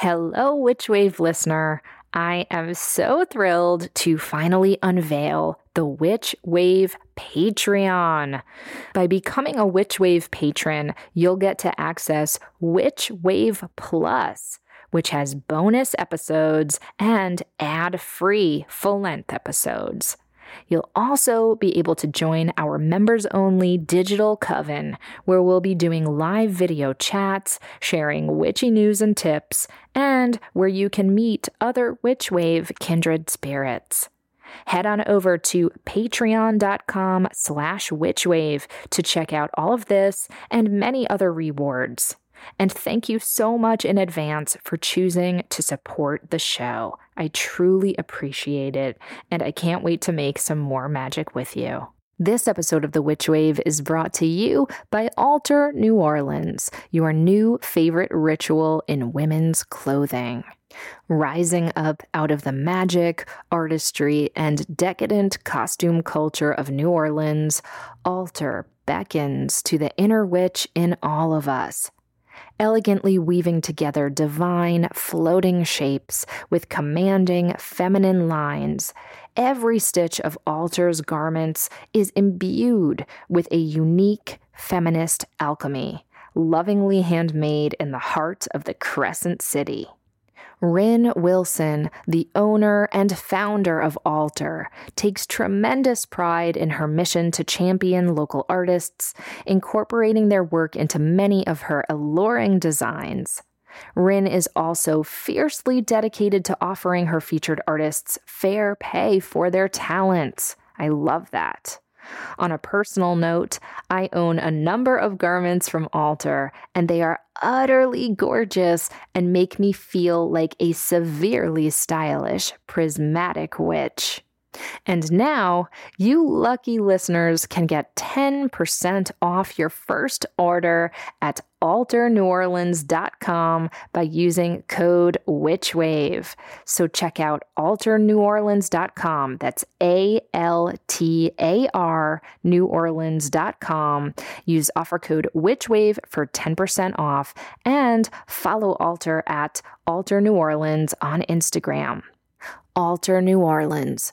Hello, Witch Wave listener. I am so thrilled to finally unveil the Witch Wave Patreon. By becoming a Witch Wave patron, you'll get to access Witch Wave Plus, which has bonus episodes and ad free full length episodes. You'll also be able to join our members only digital coven, where we'll be doing live video chats, sharing witchy news and tips, and where you can meet other Witchwave kindred spirits. Head on over to patreon.com slash witchwave to check out all of this and many other rewards. And thank you so much in advance for choosing to support the show. I truly appreciate it, and I can't wait to make some more magic with you. This episode of The Witch Wave is brought to you by Altar New Orleans, your new favorite ritual in women's clothing. Rising up out of the magic, artistry, and decadent costume culture of New Orleans, Altar beckons to the inner witch in all of us elegantly weaving together divine, floating shapes with commanding feminine lines. Every stitch of Altar's garments is imbued with a unique feminist alchemy, lovingly handmade in the heart of the Crescent City. Rin Wilson, the owner and founder of Altar, takes tremendous pride in her mission to champion local artists, incorporating their work into many of her alluring designs. Rin is also fiercely dedicated to offering her featured artists fair pay for their talents. I love that. On a personal note, I own a number of garments from Altar, and they are utterly gorgeous and make me feel like a severely stylish, prismatic witch. And now, you lucky listeners can get 10% off your first order at altarneworleans.com by using code WITCHWAVE. So check out altarneworleans.com. That's A L T A R neworleans.com. Use offer code WITCHWAVE for 10% off and follow Altar at Altar New Orleans on Instagram. Altar New Orleans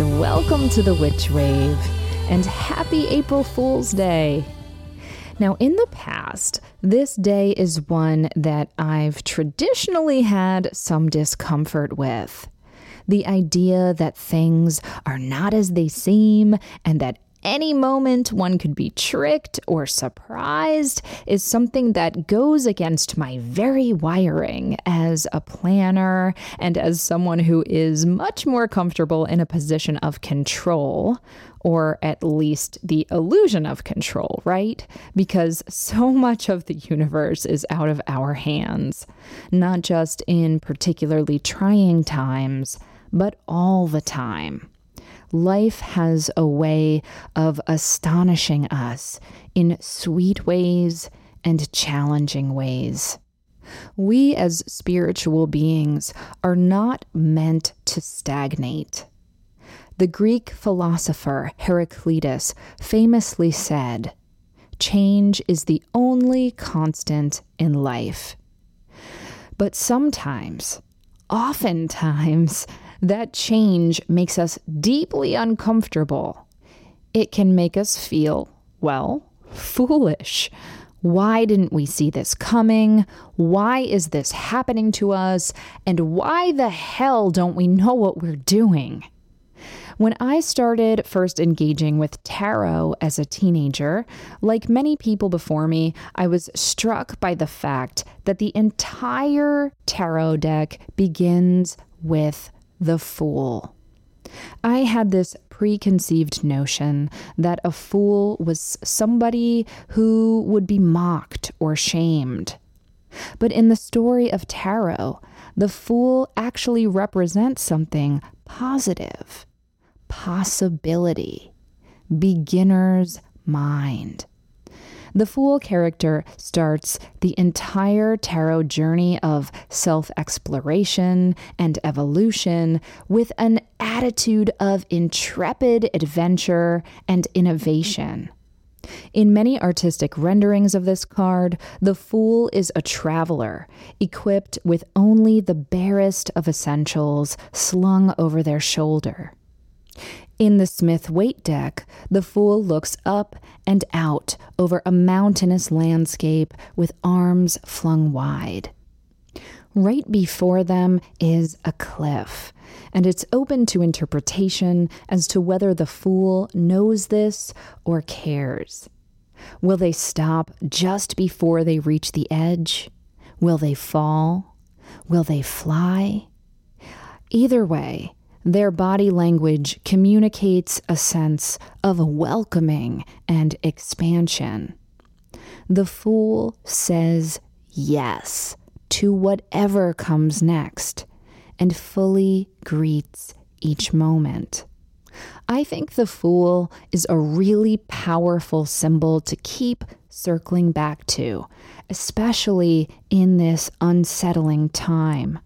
Welcome to the Witch Wave, and happy April Fool's Day. Now, in the past, this day is one that I've traditionally had some discomfort with. The idea that things are not as they seem and that any moment one could be tricked or surprised is something that goes against my very wiring as a planner and as someone who is much more comfortable in a position of control, or at least the illusion of control, right? Because so much of the universe is out of our hands, not just in particularly trying times, but all the time life has a way of astonishing us in sweet ways and challenging ways. We, as spiritual beings, are not meant to stagnate. The Greek philosopher Heraclitus famously said, Change is the only constant in life. But sometimes, oftentimes, that change makes us deeply uncomfortable. It can make us feel, well, foolish. Why didn't we see this coming? Why is this happening to us? And why the hell don't we know what we're doing? When I started first engaging with tarot as a teenager, like many people before me, I was struck by the fact that the entire tarot deck begins with the Fool. I had this preconceived notion that a fool was somebody who would be mocked or shamed. But in the story of tarot, the fool actually represents something positive possibility, beginner's mind. The Fool character starts the entire tarot journey of self exploration and evolution with an attitude of intrepid adventure and innovation. In many artistic renderings of this card, the Fool is a traveler, equipped with only the barest of essentials slung over their shoulder. In the Smith Waite deck, the Fool looks up and out over a mountainous landscape with arms flung wide. Right before them is a cliff, and it's open to interpretation as to whether the Fool knows this or cares. Will they stop just before they reach the edge? Will they fall? Will they fly? Either way, their body language communicates a sense of welcoming and expansion. The fool says yes to whatever comes next and fully greets each moment. I think the Fool is a really powerful symbol to keep circling back to, especially in this unsettling time.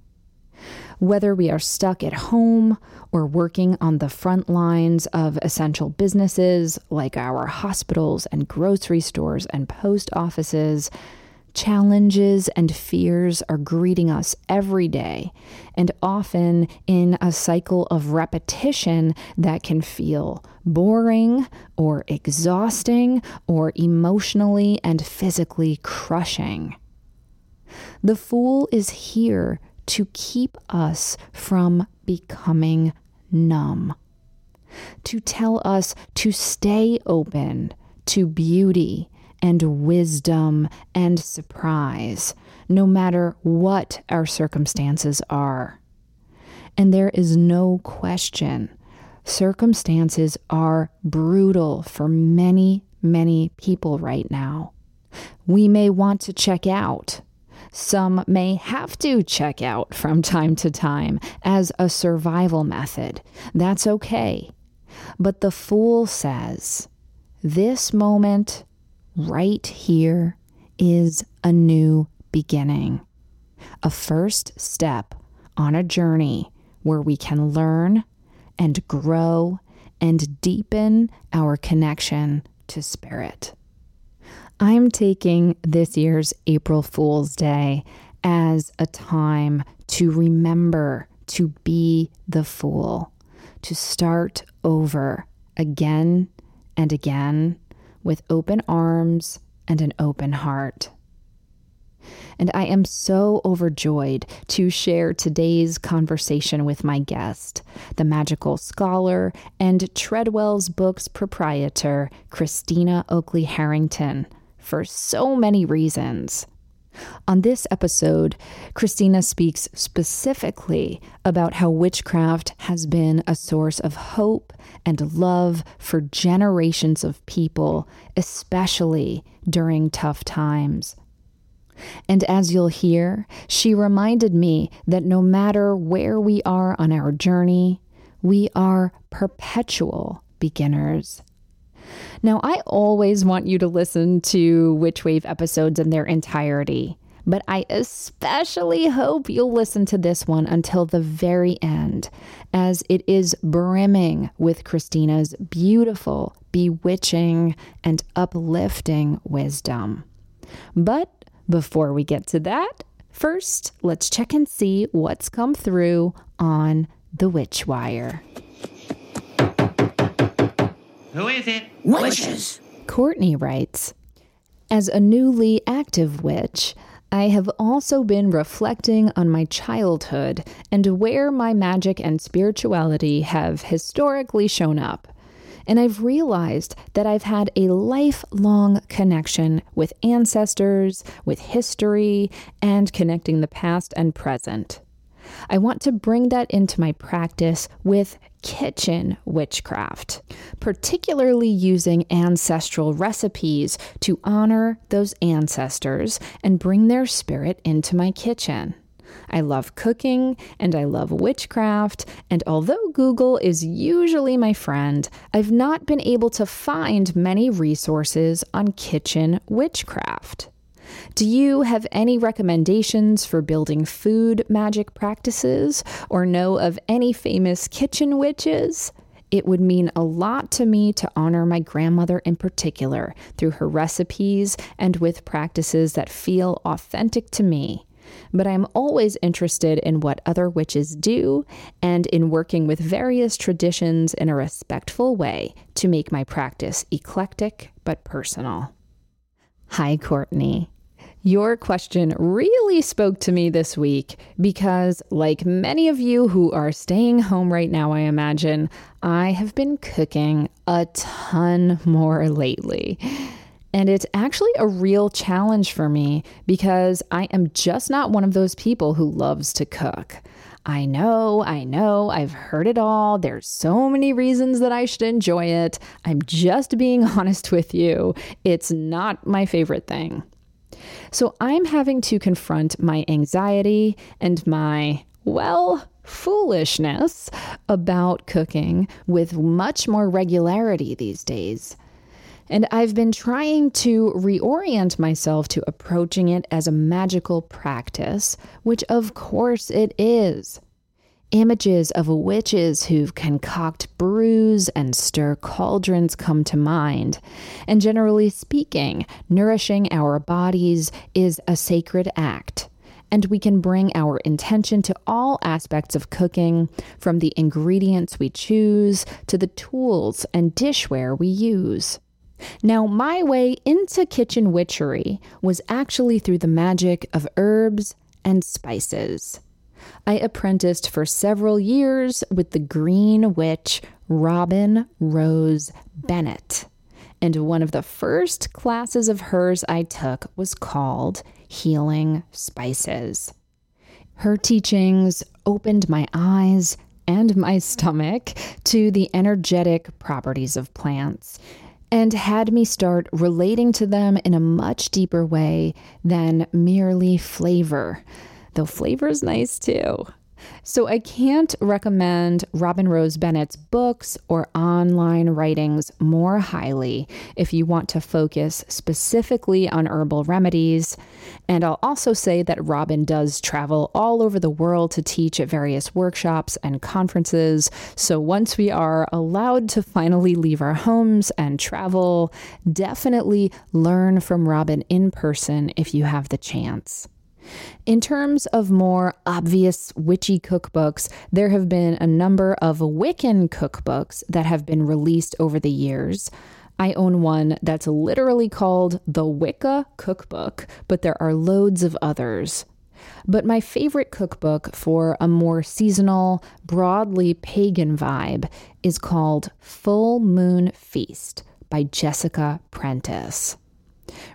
Whether we are stuck at home or working on the front lines of essential businesses like our hospitals and grocery stores and post offices, challenges and fears are greeting us every day, and often in a cycle of repetition that can feel boring or exhausting or emotionally and physically crushing. The Fool is here to keep us from becoming numb, to tell us to stay open to beauty and wisdom and surprise, no matter what our circumstances are. And there is no question, circumstances are brutal for many, many people right now. We may want to check out some may have to check out from time to time as a survival method. That's okay. But the fool says, this moment right here is a new beginning, a first step on a journey where we can learn and grow and deepen our connection to spirit. I'm taking this year's April Fool's Day as a time to remember to be the fool, to start over again and again with open arms and an open heart. And I am so overjoyed to share today's conversation with my guest, the magical scholar and Treadwell's Books proprietor, Christina Oakley Harrington for so many reasons. On this episode, Christina speaks specifically about how witchcraft has been a source of hope and love for generations of people, especially during tough times. And as you'll hear, she reminded me that no matter where we are on our journey, we are perpetual beginners. Now, I always want you to listen to Witch Wave episodes in their entirety, but I especially hope you'll listen to this one until the very end, as it is brimming with Christina's beautiful, bewitching, and uplifting wisdom. But before we get to that, first, let's check and see what's come through on the Witch Wire. Who is it? Witches. Courtney writes As a newly active witch, I have also been reflecting on my childhood and where my magic and spirituality have historically shown up. And I've realized that I've had a lifelong connection with ancestors, with history, and connecting the past and present. I want to bring that into my practice with kitchen witchcraft, particularly using ancestral recipes to honor those ancestors and bring their spirit into my kitchen. I love cooking and I love witchcraft, and although Google is usually my friend, I've not been able to find many resources on kitchen witchcraft. Do you have any recommendations for building food magic practices or know of any famous kitchen witches? It would mean a lot to me to honor my grandmother in particular through her recipes and with practices that feel authentic to me. But I'm always interested in what other witches do and in working with various traditions in a respectful way to make my practice eclectic but personal. Hi, Courtney. Your question really spoke to me this week because, like many of you who are staying home right now, I imagine, I have been cooking a ton more lately. And it's actually a real challenge for me because I am just not one of those people who loves to cook. I know, I know, I've heard it all. There's so many reasons that I should enjoy it. I'm just being honest with you. It's not my favorite thing. So I'm having to confront my anxiety and my, well, foolishness about cooking with much more regularity these days. And I've been trying to reorient myself to approaching it as a magical practice, which of course it is. Images of witches who concoct brews and stir cauldrons come to mind. And generally speaking, nourishing our bodies is a sacred act. And we can bring our intention to all aspects of cooking, from the ingredients we choose to the tools and dishware we use. Now, my way into kitchen witchery was actually through the magic of herbs and spices. I apprenticed for several years with the green witch Robin Rose Bennett. And one of the first classes of hers I took was called Healing Spices. Her teachings opened my eyes and my stomach to the energetic properties of plants and had me start relating to them in a much deeper way than merely flavor though flavor is nice too. So I can't recommend Robin Rose Bennett's books or online writings more highly if you want to focus specifically on herbal remedies. And I'll also say that Robin does travel all over the world to teach at various workshops and conferences. So once we are allowed to finally leave our homes and travel, definitely learn from Robin in person if you have the chance. In terms of more obvious witchy cookbooks, there have been a number of Wiccan cookbooks that have been released over the years. I own one that's literally called the Wicca Cookbook, but there are loads of others. But my favorite cookbook for a more seasonal, broadly pagan vibe is called Full Moon Feast by Jessica Prentice.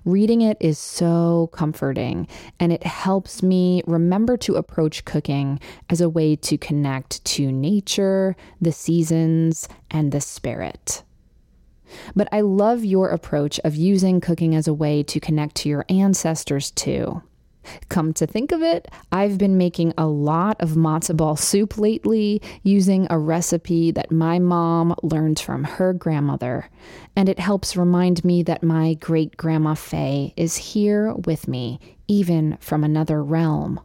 Reading it is so comforting and it helps me remember to approach cooking as a way to connect to nature, the seasons, and the spirit. But I love your approach of using cooking as a way to connect to your ancestors too. Come to think of it, I've been making a lot of matzo ball soup lately using a recipe that my mom learned from her grandmother. And it helps remind me that my great grandma Faye is here with me, even from another realm.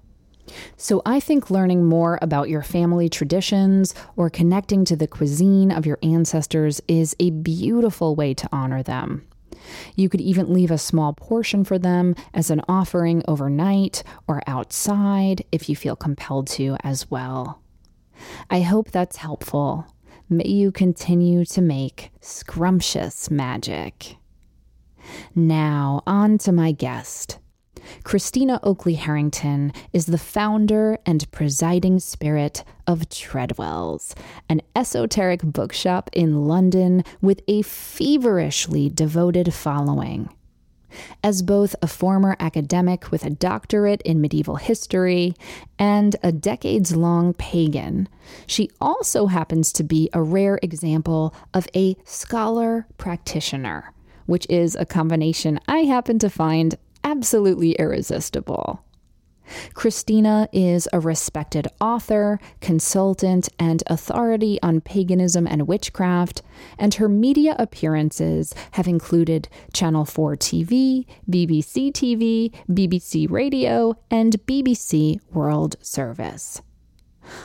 So, I think learning more about your family traditions or connecting to the cuisine of your ancestors is a beautiful way to honor them. You could even leave a small portion for them as an offering overnight or outside if you feel compelled to as well. I hope that's helpful. May you continue to make scrumptious magic. Now, on to my guest. Christina Oakley Harrington is the founder and presiding spirit of Treadwell's, an esoteric bookshop in London with a feverishly devoted following. As both a former academic with a doctorate in medieval history and a decades long pagan, she also happens to be a rare example of a scholar practitioner, which is a combination I happen to find absolutely irresistible. Christina is a respected author, consultant, and authority on paganism and witchcraft, and her media appearances have included Channel 4 TV, BBC TV, BBC Radio, and BBC World Service.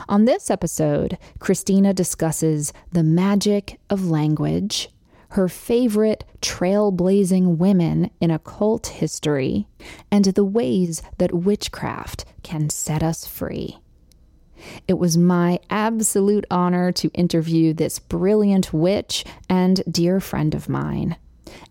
On this episode, Christina discusses the magic of language her favorite trailblazing women in occult history, and the ways that witchcraft can set us free. It was my absolute honor to interview this brilliant witch and dear friend of mine.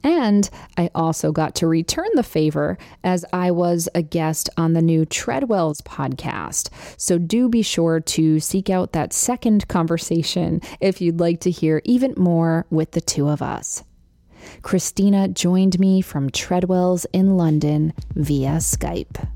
And I also got to return the favor as I was a guest on the new Treadwell's podcast. So do be sure to seek out that second conversation if you'd like to hear even more with the two of us. Christina joined me from Treadwell's in London via Skype.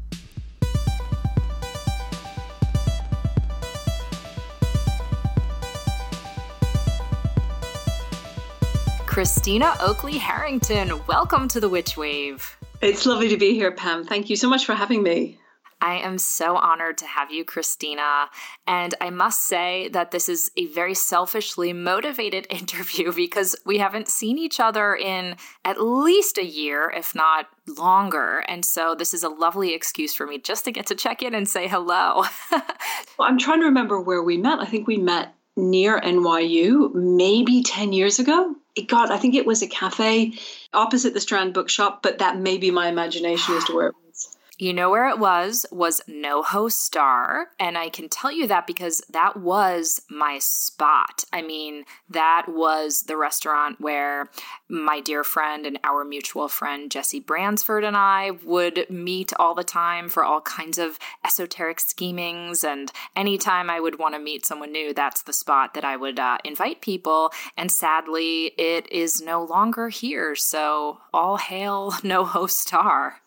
Christina Oakley Harrington. Welcome to the Witch Wave. It's lovely to be here, Pam. Thank you so much for having me. I am so honored to have you, Christina. And I must say that this is a very selfishly motivated interview because we haven't seen each other in at least a year, if not longer. And so this is a lovely excuse for me just to get to check in and say hello. well, I'm trying to remember where we met. I think we met near NYU maybe 10 years ago. God, I think it was a cafe opposite the Strand Bookshop, but that may be my imagination as to where it was. You know where it was? Was NoHo Star. And I can tell you that because that was my spot. I mean, that was the restaurant where my dear friend and our mutual friend Jesse Bransford and I would meet all the time for all kinds of esoteric schemings. And anytime I would want to meet someone new, that's the spot that I would uh, invite people. And sadly, it is no longer here. So all hail NoHo Star.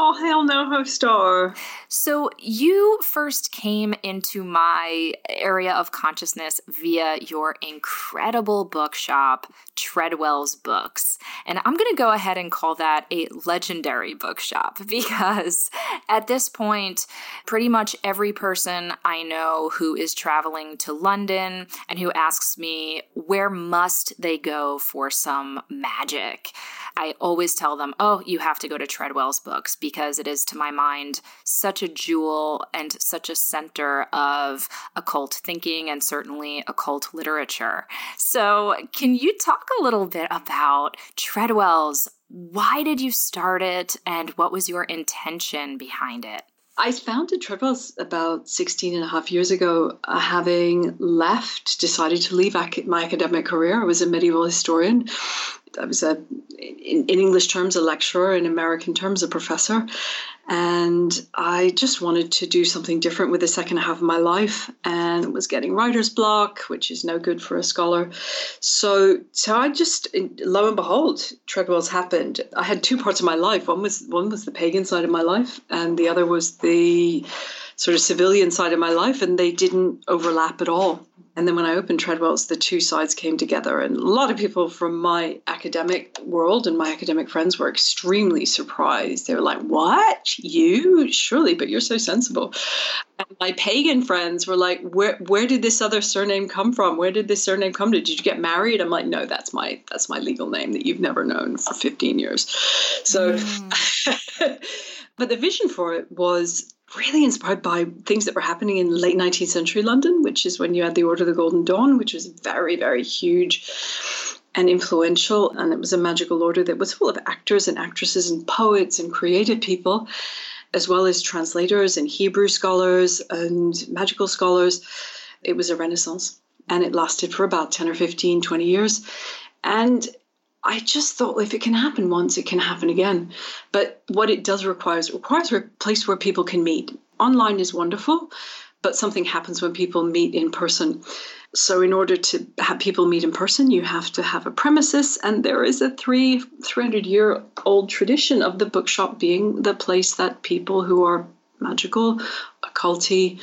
Oh, hell no, star. So, you first came into my area of consciousness via your incredible bookshop, Treadwell's Books. And I'm going to go ahead and call that a legendary bookshop because at this point, pretty much every person I know who is traveling to London and who asks me, where must they go for some magic? I always tell them, oh, you have to go to Treadwell's books because it is, to my mind, such a jewel and such a center of occult thinking and certainly occult literature. So, can you talk a little bit about Treadwell's? Why did you start it and what was your intention behind it? I founded Treadwell's about 16 and a half years ago, uh, having left, decided to leave my academic career. I was a medieval historian I was a, in, in English terms, a lecturer, in American terms, a professor. And I just wanted to do something different with the second half of my life and was getting writer's block, which is no good for a scholar. So, so I just, lo and behold, Treadwell's happened. I had two parts of my life. One was, one was the pagan side of my life and the other was the sort of civilian side of my life and they didn't overlap at all. And then when I opened Treadwell's, the two sides came together. And a lot of people from my academic world and my academic friends were extremely surprised. They were like, What? You? Surely, but you're so sensible. And my pagan friends were like, Where where did this other surname come from? Where did this surname come to? Did you get married? I'm like, No, that's my that's my legal name that you've never known for 15 years. So mm. but the vision for it was really inspired by things that were happening in late 19th century London, which is when you had the Order of the Golden Dawn, which was very, very huge and influential. And it was a magical order that was full of actors and actresses and poets and creative people, as well as translators and Hebrew scholars and magical scholars. It was a renaissance and it lasted for about 10 or 15, 20 years. And I just thought if it can happen once, it can happen again. But what it does require is it requires a place where people can meet. Online is wonderful, but something happens when people meet in person. So, in order to have people meet in person, you have to have a premises, and there is a three 300 year old tradition of the bookshop being the place that people who are magical, occulty,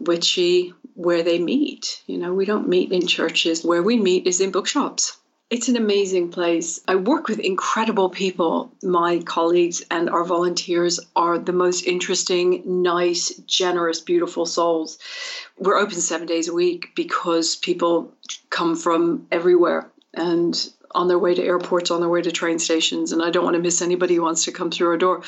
witchy, where they meet. You know, we don't meet in churches. Where we meet is in bookshops. It's an amazing place. I work with incredible people. My colleagues and our volunteers are the most interesting, nice, generous, beautiful souls. We're open seven days a week because people come from everywhere and on their way to airports, on their way to train stations, and I don't want to miss anybody who wants to come through our door.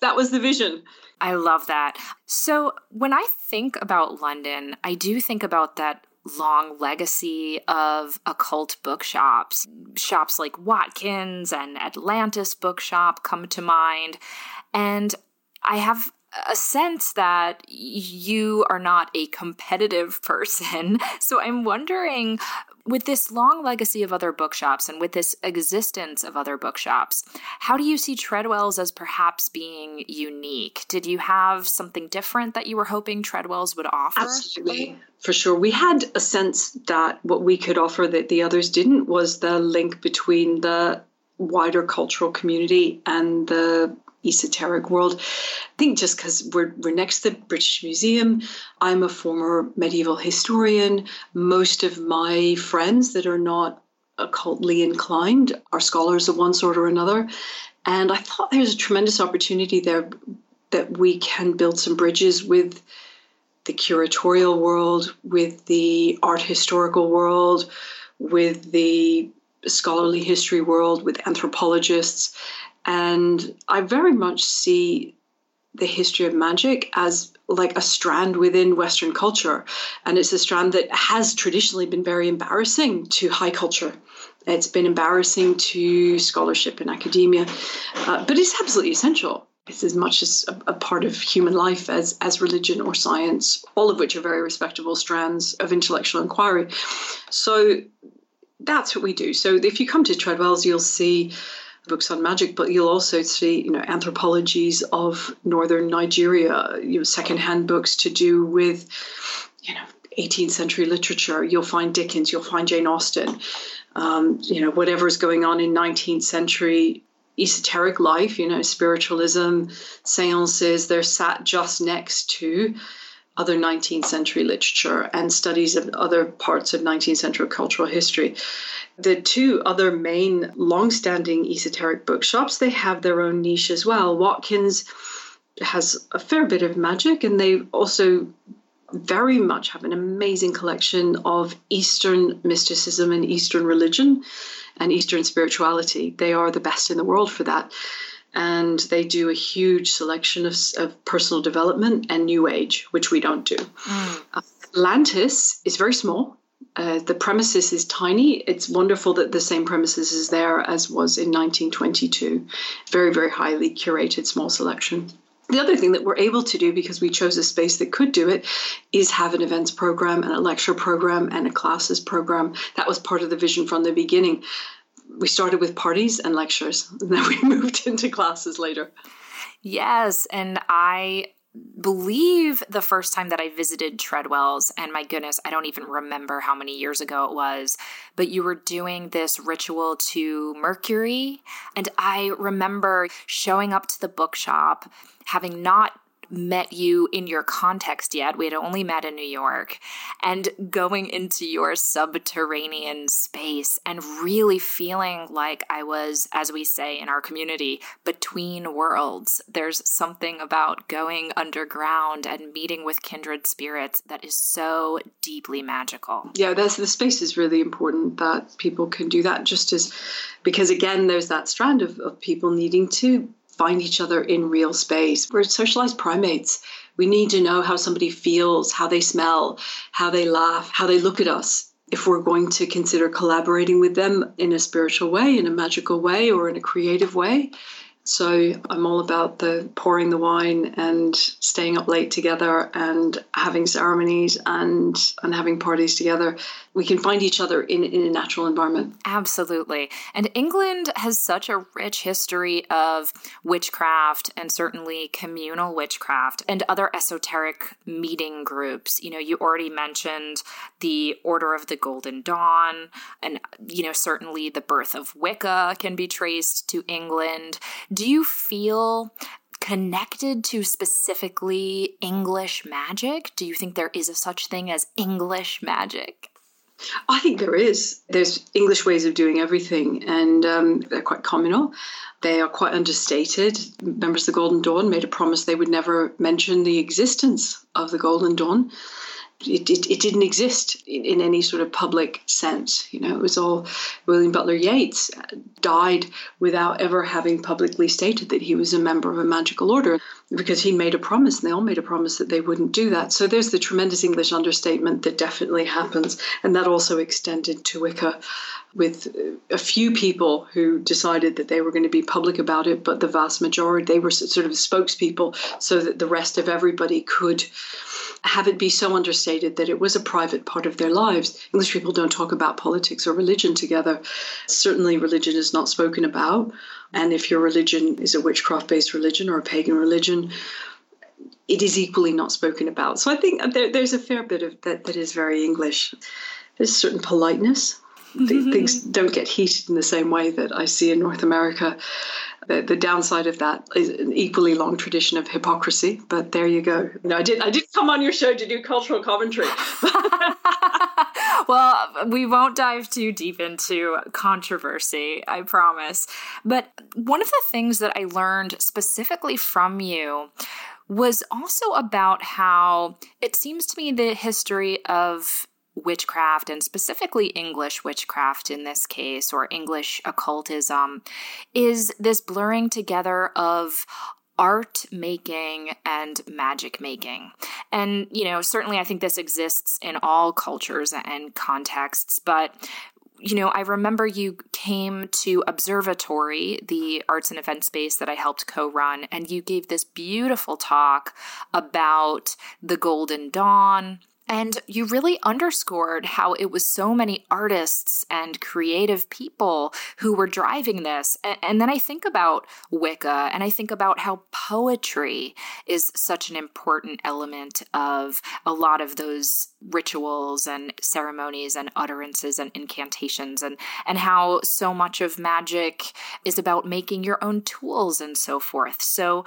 That was the vision. I love that. So, when I think about London, I do think about that long legacy of occult bookshops. Shops like Watkins and Atlantis Bookshop come to mind. And I have a sense that you are not a competitive person. So I'm wondering with this long legacy of other bookshops and with this existence of other bookshops, how do you see Treadwell's as perhaps being unique? Did you have something different that you were hoping Treadwell's would offer? Absolutely, for sure. We had a sense that what we could offer that the others didn't was the link between the wider cultural community and the esoteric world. I think just because we're, we're next to the British Museum, I'm a former medieval historian. Most of my friends that are not occultly inclined are scholars of one sort or another. And I thought there's a tremendous opportunity there that we can build some bridges with the curatorial world, with the art historical world, with the scholarly history world, with anthropologists, and I very much see the history of magic as like a strand within Western culture. And it's a strand that has traditionally been very embarrassing to high culture. It's been embarrassing to scholarship and academia, uh, but it's absolutely essential. It's as much as a, a, part of human life as, as religion or science, all of which are very respectable strands of intellectual inquiry. So that's what we do. So if you come to Treadwell's, you'll see books on magic, but you'll also see, you know, anthropologies of northern Nigeria, you know, secondhand books to do with, you know, 18th century literature. You'll find Dickens, you'll find Jane Austen, um, you know, whatever's going on in 19th century esoteric life, you know, spiritualism, seances, they're sat just next to other 19th century literature and studies of other parts of 19th century cultural history. The two other main long-standing esoteric bookshops, they have their own niche as well. Watkins has a fair bit of magic and they also very much have an amazing collection of Eastern mysticism and Eastern religion and Eastern spirituality. They are the best in the world for that and they do a huge selection of, of personal development and new age, which we don't do. Mm. Atlantis is very small. Uh, the premises is tiny. It's wonderful that the same premises is there as was in 1922. Very, very highly curated small selection. The other thing that we're able to do because we chose a space that could do it is have an events program and a lecture program and a classes program. That was part of the vision from the beginning we started with parties and lectures, and then we moved into classes later. Yes, and I believe the first time that I visited Treadwell's, and my goodness, I don't even remember how many years ago it was, but you were doing this ritual to Mercury. And I remember showing up to the bookshop, having not met you in your context yet. We had only met in New York. And going into your subterranean space and really feeling like I was, as we say in our community, between worlds. There's something about going underground and meeting with kindred spirits that is so deeply magical. Yeah, that's the space is really important that people can do that just as because again there's that strand of, of people needing to find each other in real space. We're socialized primates. We need to know how somebody feels, how they smell, how they laugh, how they look at us. If we're going to consider collaborating with them in a spiritual way, in a magical way, or in a creative way. So I'm all about the pouring the wine and staying up late together and having ceremonies and and having parties together. we can find each other in, in a natural environment. Absolutely. And England has such a rich history of witchcraft and certainly communal witchcraft and other esoteric meeting groups. You know, you already mentioned the Order of the Golden Dawn, and, you know, certainly the birth of Wicca can be traced to England. Do you feel connected to specifically English magic? Do you think there is a such thing as English magic? I think there is. There's English ways of doing everything, and um, they're quite communal. They are quite understated. Members of the Golden Dawn made a promise they would never mention the existence of the Golden Dawn it, it, it didn't exist in, in, any sort of public sense. You know, it was all William Butler Yeats uh, died without ever having publicly stated that he was a member of a magical order because he made a promise and they all made a promise that they wouldn't do that. So there's the tremendous English understatement that definitely happens. And that also extended to Wicca with uh, a few people who decided that they were going to be public about it, but the vast majority, they were sort of spokespeople so that the rest of everybody could have it be so understated that it was a private part of their lives. English people don't talk about politics or religion together. Certainly, religion is not spoken about. And if your religion is a witchcraft based religion or a pagan religion, it is equally not spoken about. So I think uh, there, there's a fair bit of that that is very English. There's certain politeness. Things don't get heated in the same way that I see in North America. The, the downside of that is an equally long tradition of hypocrisy. But there you go. No, I did. I did come on your show to do cultural commentary. well, we won't dive too deep into controversy, I promise. But one of the things that I learned specifically from you was also about how it seems to me the history of witchcraft and specifically English witchcraft in this case, or English occultism, is this blurring together of art making and magic making. And, you know, certainly I think this exists in all cultures and contexts, but you know, I remember you came to Observatory, the arts and event space that I helped co run, and you gave this beautiful talk about the Golden Dawn and you really underscored how it was so many artists and creative people who were driving this. And, then I think about Wicca and I think about how poetry is such an important element of a lot of those rituals and ceremonies and utterances and incantations and and how so much of magic is about making your own tools and so forth. So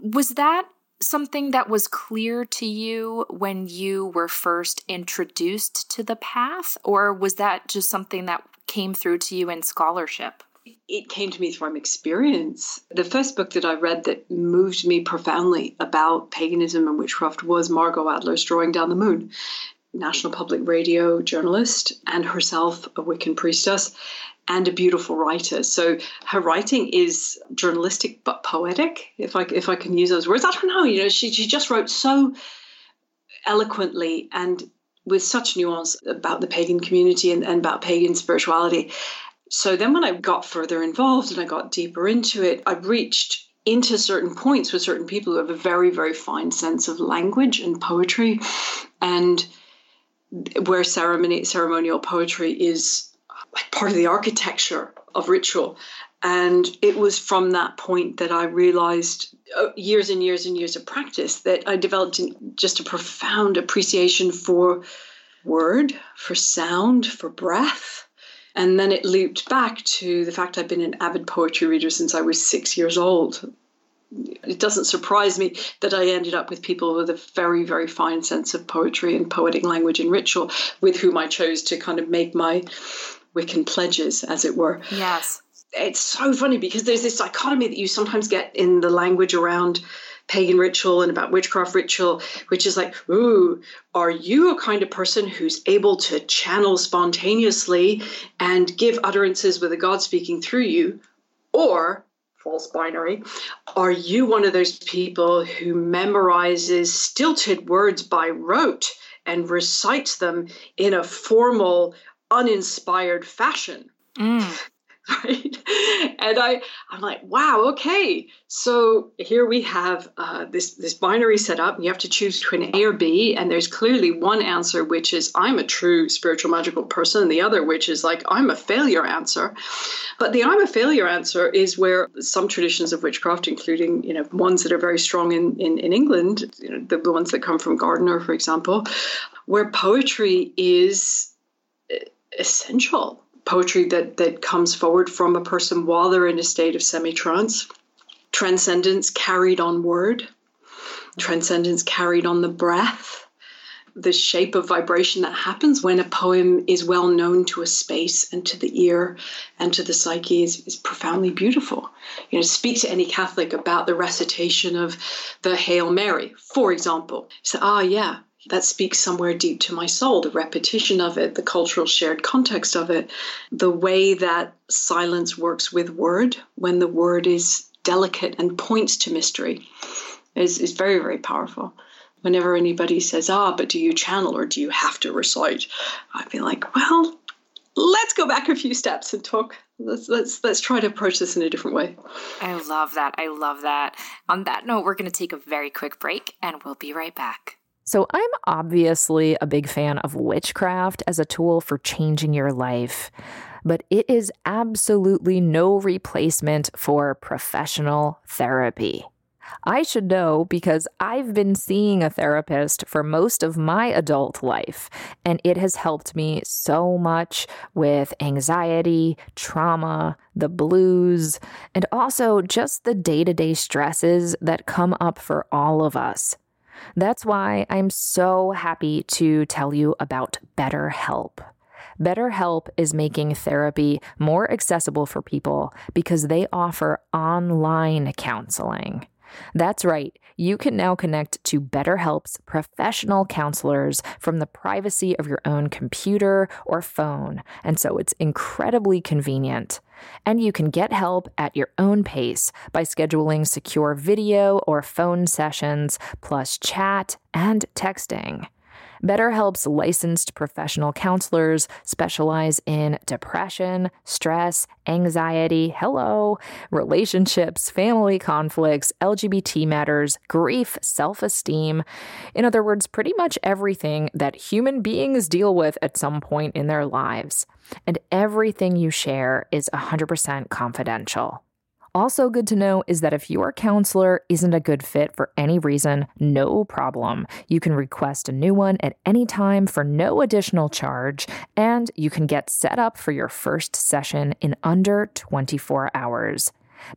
was that something that was clear to you when you were first introduced to the path, or was that just something that came through to you in scholarship? It came to me from experience. The first book that I read that moved me profoundly about paganism and witchcraft was Margot Adler's Drawing Down the Moon. National Public Radio journalist and herself a Wiccan priestess and a beautiful writer. So her writing is journalistic but poetic, if I if I can use those words. I don't know, you know, she she just wrote so eloquently and with such nuance about the pagan community and, and about pagan spirituality. So then when I got further involved and I got deeper into it, I reached into certain points with certain people who have a very, very fine sense of language and poetry and where ceremony ceremonial poetry is like part of the architecture of ritual. And it was from that point that I realized uh, years and years and years of practice that I developed just a profound appreciation for word, for sound, for breath. And then it looped back to the fact I've been an avid poetry reader since I was six years old. It doesn't surprise me that I ended up with people with a very, very fine sense of poetry and poetic language and ritual, with whom I chose to kind of make my Wiccan pledges, as it were. Yes. It's so funny because there's this dichotomy that you sometimes get in the language around pagan ritual and about witchcraft ritual, which is like, ooh, are you a kind of person who's able to channel spontaneously and give utterances with a God speaking through you? Or, false binary, are you one of those people who memorizes stilted words by rote and recites them in a formal uninspired fashion. Mm. Right? And I, I'm like, wow, okay. So here we have uh, this this binary set up. And you have to choose between A or B, and there's clearly one answer which is I'm a true spiritual magical person, and the other which is like I'm a failure answer. But the I'm a failure answer is where some traditions of witchcraft, including you know ones that are very strong in in, in England, you know, the, the ones that come from Gardner, for example, where poetry is essential poetry that that comes forward from a person while they're in a state of semi-trance transcendence carried on word transcendence carried on the breath the shape of vibration that happens when a poem is well known to a space and to the ear and to the psyche is, is profoundly beautiful. You know, speak to any Catholic about the recitation of the Hail Mary, for example. Say, ah, yeah, that speaks somewhere deep to my soul the repetition of it the cultural shared context of it the way that silence works with word when the word is delicate and points to mystery is, is very very powerful. Whenever anybody says ah but do you channel or do you have to recite? I'd be like well let's go back a few steps and talk. Let's let's let's try to approach this in a different way. I love that. I love that. On that note we're going to take a very quick break and we'll be right back so, I'm obviously a big fan of witchcraft as a tool for changing your life, but it is absolutely no replacement for professional therapy. I should know because I've been seeing a therapist for most of my adult life, and it has helped me so much with anxiety, trauma, the blues, and also just the day to day stresses that come up for all of us. That's why I'm so happy to tell you about BetterHelp. BetterHelp is making therapy more accessible for people because they offer online counseling. That's right, you can now connect to BetterHelp's professional counselors from the privacy of your own computer or phone, and so it's incredibly convenient. And you can get help at your own pace by scheduling secure video or phone sessions, plus chat and texting. BetterHelp's licensed professional counselors specialize in depression, stress, anxiety, hello, relationships, family conflicts, LGBT matters, grief, self esteem. In other words, pretty much everything that human beings deal with at some point in their lives. And everything you share is 100% confidential. Also, good to know is that if your counselor isn't a good fit for any reason, no problem. You can request a new one at any time for no additional charge, and you can get set up for your first session in under 24 hours.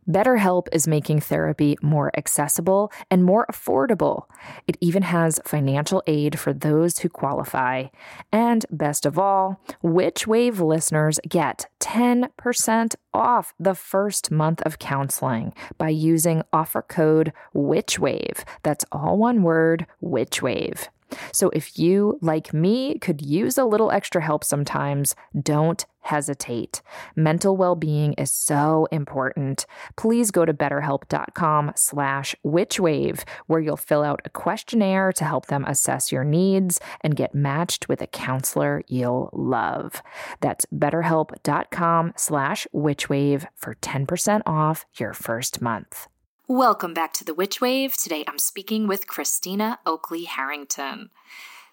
BetterHelp is making therapy more accessible and more affordable. It even has financial aid for those who qualify. And best of all, Witchwave listeners get 10% off the first month of counseling by using offer code WITCHWAVE. That's all one word, WITCHWAVE. So if you, like me, could use a little extra help sometimes, don't hesitate. Mental well-being is so important. Please go to betterhelp.com slash witchwave, where you'll fill out a questionnaire to help them assess your needs and get matched with a counselor you'll love. That's betterhelp.com slash witchwave for 10% off your first month. Welcome back to the Witch Wave. Today I'm speaking with Christina Oakley Harrington.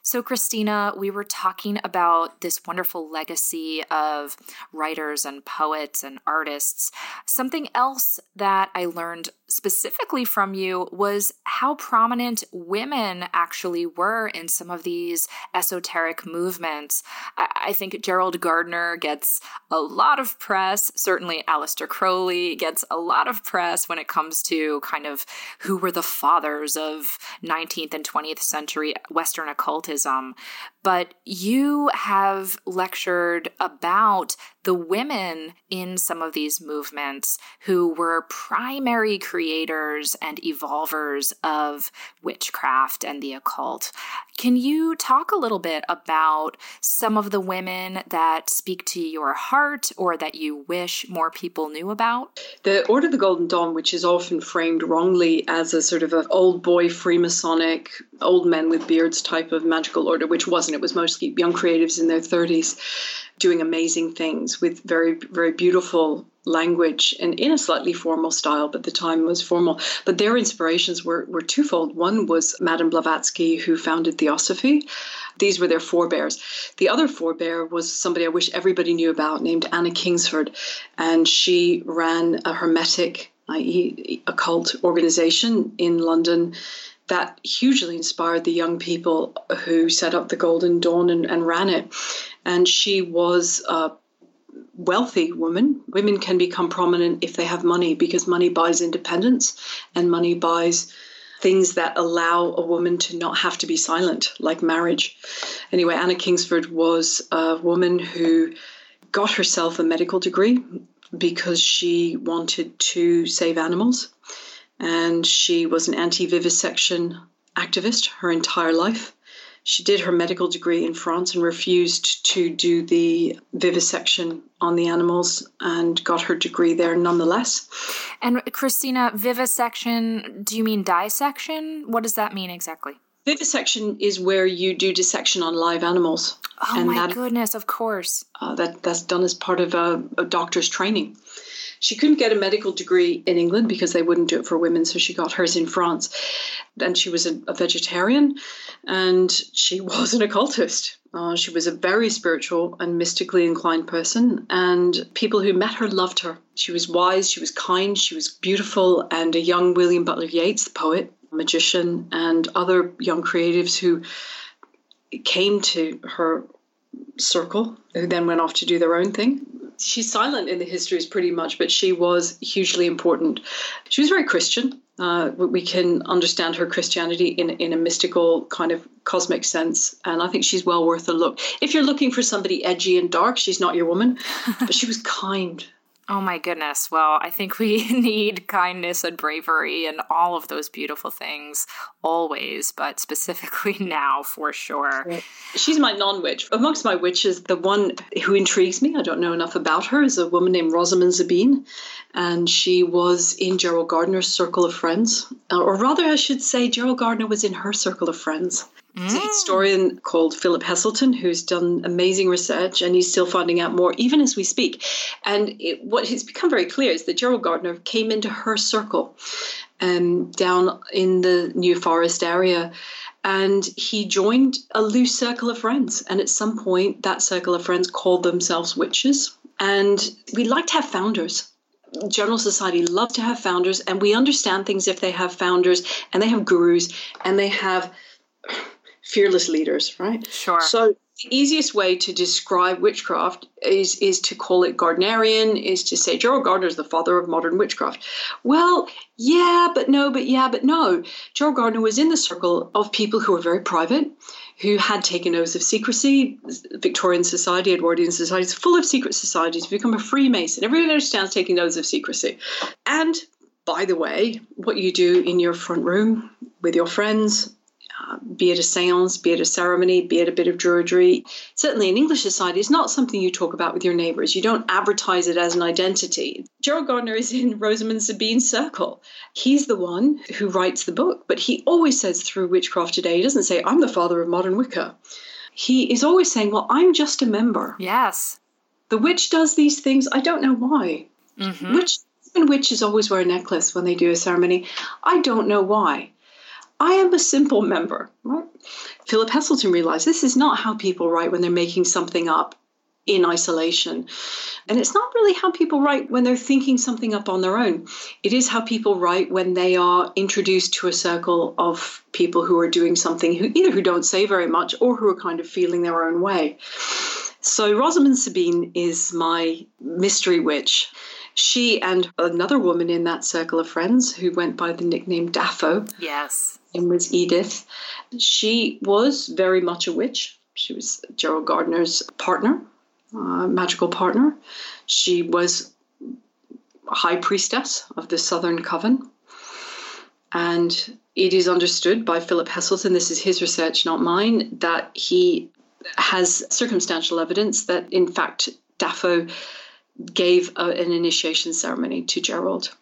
So, Christina, we were talking about this wonderful legacy of writers and poets and artists. Something else that I learned specifically from you was how prominent women actually were in some of these esoteric movements. I, think Gerald Gardner gets a lot of press. Certainly, Aleister Crowley gets a lot of press when it comes to kind of who were the fathers of 19th and 20th century Western occultism but you have lectured about the women in some of these movements who were primary creators and evolvers of witchcraft and the occult. Can you talk a little bit about some of the women that speak to your heart or that you wish more people knew about? The Order of the Golden Dawn, which is often framed wrongly as a sort of an old boy Freemasonic, old men with beards type of magical order, which wasn't it was mostly young creatives in their 30s doing amazing things with very, very beautiful language and in a slightly formal style, but the time was formal. But their inspirations were, were twofold. One was Madame Blavatsky, who founded Theosophy. These were their forebears. The other forebear was somebody I wish everybody knew about named Anna Kingsford, and she ran a hermetic, i.e., occult organization in London that hugely inspired the young people who set up the Golden Dawn and, and ran it. And she was a wealthy woman. Women can become prominent if they have money because money buys independence and money buys things that allow a woman to not have to be silent, like marriage. Anyway, Anna Kingsford was a woman who got herself a medical degree because she wanted to save animals and she was an anti vivisection activist her entire life. She did her medical degree in France and refused to do the vivisection on the animals and got her degree there nonetheless. And Christina, vivisection, do you mean dissection? What does that mean exactly? Vivisection is where you do dissection on live animals. Oh and my that, goodness, of course. Uh, that that's done as part of a, a doctor's training. She couldn't get a medical degree in England because they wouldn't do it for women, so she got hers in France. And she was a, a vegetarian and she was an occultist. Uh, she was a very spiritual and mystically inclined person, and people who met her loved her. She was wise, she was kind, she was beautiful, and a young William Butler Yeats, the poet, magician, and other young creatives who came to her circle, who then went off to do their own thing she's silent in the histories pretty much, but she was hugely important. She was very Christian. Uh, we can understand her Christianity in, in a mystical kind of cosmic sense. And I think she's well worth a look. If you're looking for somebody edgy and dark, she's not your woman, but she was kind. Oh my goodness. Well, I think we need kindness and bravery and all of those beautiful things always, but specifically now for sure. She's my non witch. Amongst my witches, the one who intrigues me, I don't know enough about her, is a woman named Rosamund Sabine. And she was in Gerald Gardner's circle of friends. Uh, or rather, I should say, Gerald Gardner was in her circle of friends. It's a historian called Philip Heselton who's done amazing research and he's still finding out more even as we speak. And it, what has become very clear is that Gerald Gardner came into her circle um, down in the New Forest area and he joined a loose circle of friends. And at some point, that circle of friends called themselves witches. And we like to have founders general society love to have founders and we understand things if they have founders and they have gurus and they have fearless leaders, right? Sure. So the easiest way to describe witchcraft is is to call it Gardnerian, is to say Gerald Gardner is the father of modern witchcraft. Well, yeah, but no, but yeah, but no. Gerald Gardner was in the circle of people who were very private, who had taken oaths of secrecy. Victorian society, Edwardian society is full of secret societies. You become a Freemason. Everybody understands taking oaths of secrecy. And by the way, what you do in your front room with your friends be it a seance, be it a ceremony, be it a bit of druidry. Certainly in English society, it's not something you talk about with your neighbors. You don't advertise it as an identity. Gerald Gardner is in Rosamund Sabine's circle. He's the one who writes the book, but he always says through Witchcraft Today, he doesn't say, I'm the father of modern Wicca. He is always saying, Well, I'm just a member. Yes. The witch does these things. I don't know why. Mm-hmm. Witch, witches always wear a necklace when they do a ceremony. I don't know why. I am a simple member. Right? Philip Heselton realized this is not how people write when they're making something up in isolation. And it's not really how people write when they're thinking something up on their own. It is how people write when they are introduced to a circle of people who are doing something who either who don't say very much or who are kind of feeling their own way. So Rosamund Sabine is my mystery witch she and another woman in that circle of friends who went by the nickname Dafo. Yes. And was Edith. She was very much a witch. She was Gerald Gardner's partner, uh, magical partner. She was high priestess of the Southern Coven. And it is understood by Philip Heselton, this is his research, not mine, that he has circumstantial evidence that, in fact, Dafo gave a, an initiation ceremony to Gerald.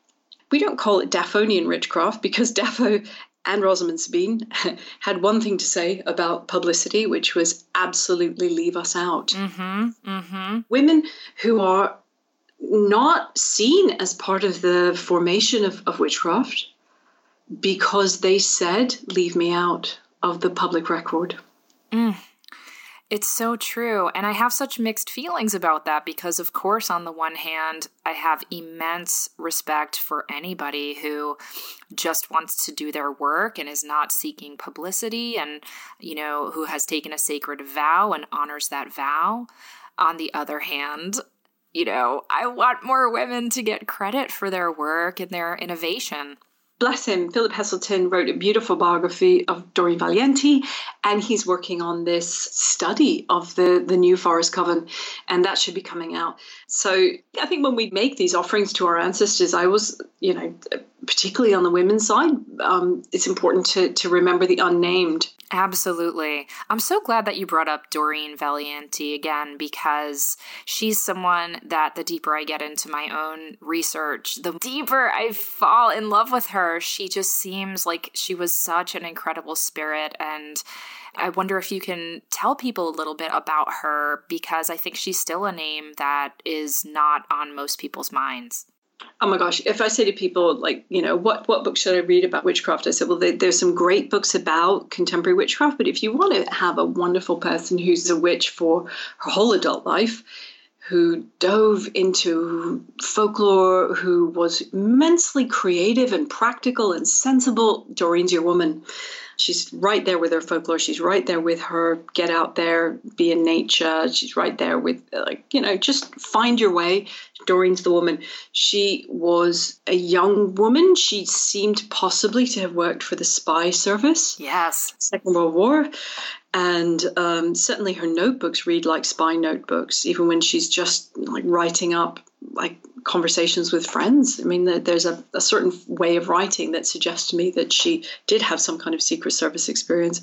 We don't call it Daphonian witchcraft because Dafo and Rosamund Sabine had one thing to say about publicity, which was absolutely leave us out. Mm-hmm, mm-hmm. Women who are not seen as part of the formation of, of witchcraft because they said, leave me out of the public record. Mm. It's so true. And I have such mixed feelings about that because, of course, on the one hand, I have immense respect for anybody who just wants to do their work and is not seeking publicity and, you know, who has taken a sacred vow and honors that vow. On the other hand, you know, I want more women to get credit for their work and their innovation bless him, Philip Heselton wrote a beautiful biography of Doreen Valiente, and he's working on this study of the, the new Forest Coven, and that should be coming out. So I think when we make these offerings to our ancestors, I was, you know, particularly on the women's side, um, it's important to, to remember the unnamed. Absolutely. I'm so glad that you brought up Doreen Valiente again because she's someone that the deeper I get into my own research, the deeper I fall in love with her. She just seems like she was such an incredible spirit. And I wonder if you can tell people a little bit about her because I think she's still a name that is not on most people's minds oh my gosh if i say to people like you know what what book should i read about witchcraft? I said well there, there's some great books about contemporary witchcraft but if you want to have a wonderful person who's a witch for her whole adult life who dove into folklore who was immensely creative and practical and sensible doreen's your woman she's right there with her folklore. She's right there with her get out there, be in nature. She's right there with like you know just find your way. Doreen's the woman. She was a young woman. She seemed possibly to have worked for the spy service. Yes, Second World War. And um, certainly her notebooks read like spy notebooks, even when she's just like writing up like conversations with friends. I mean, there's a, a, certain way of writing that suggests to me that she did have some kind of Secret Service experience.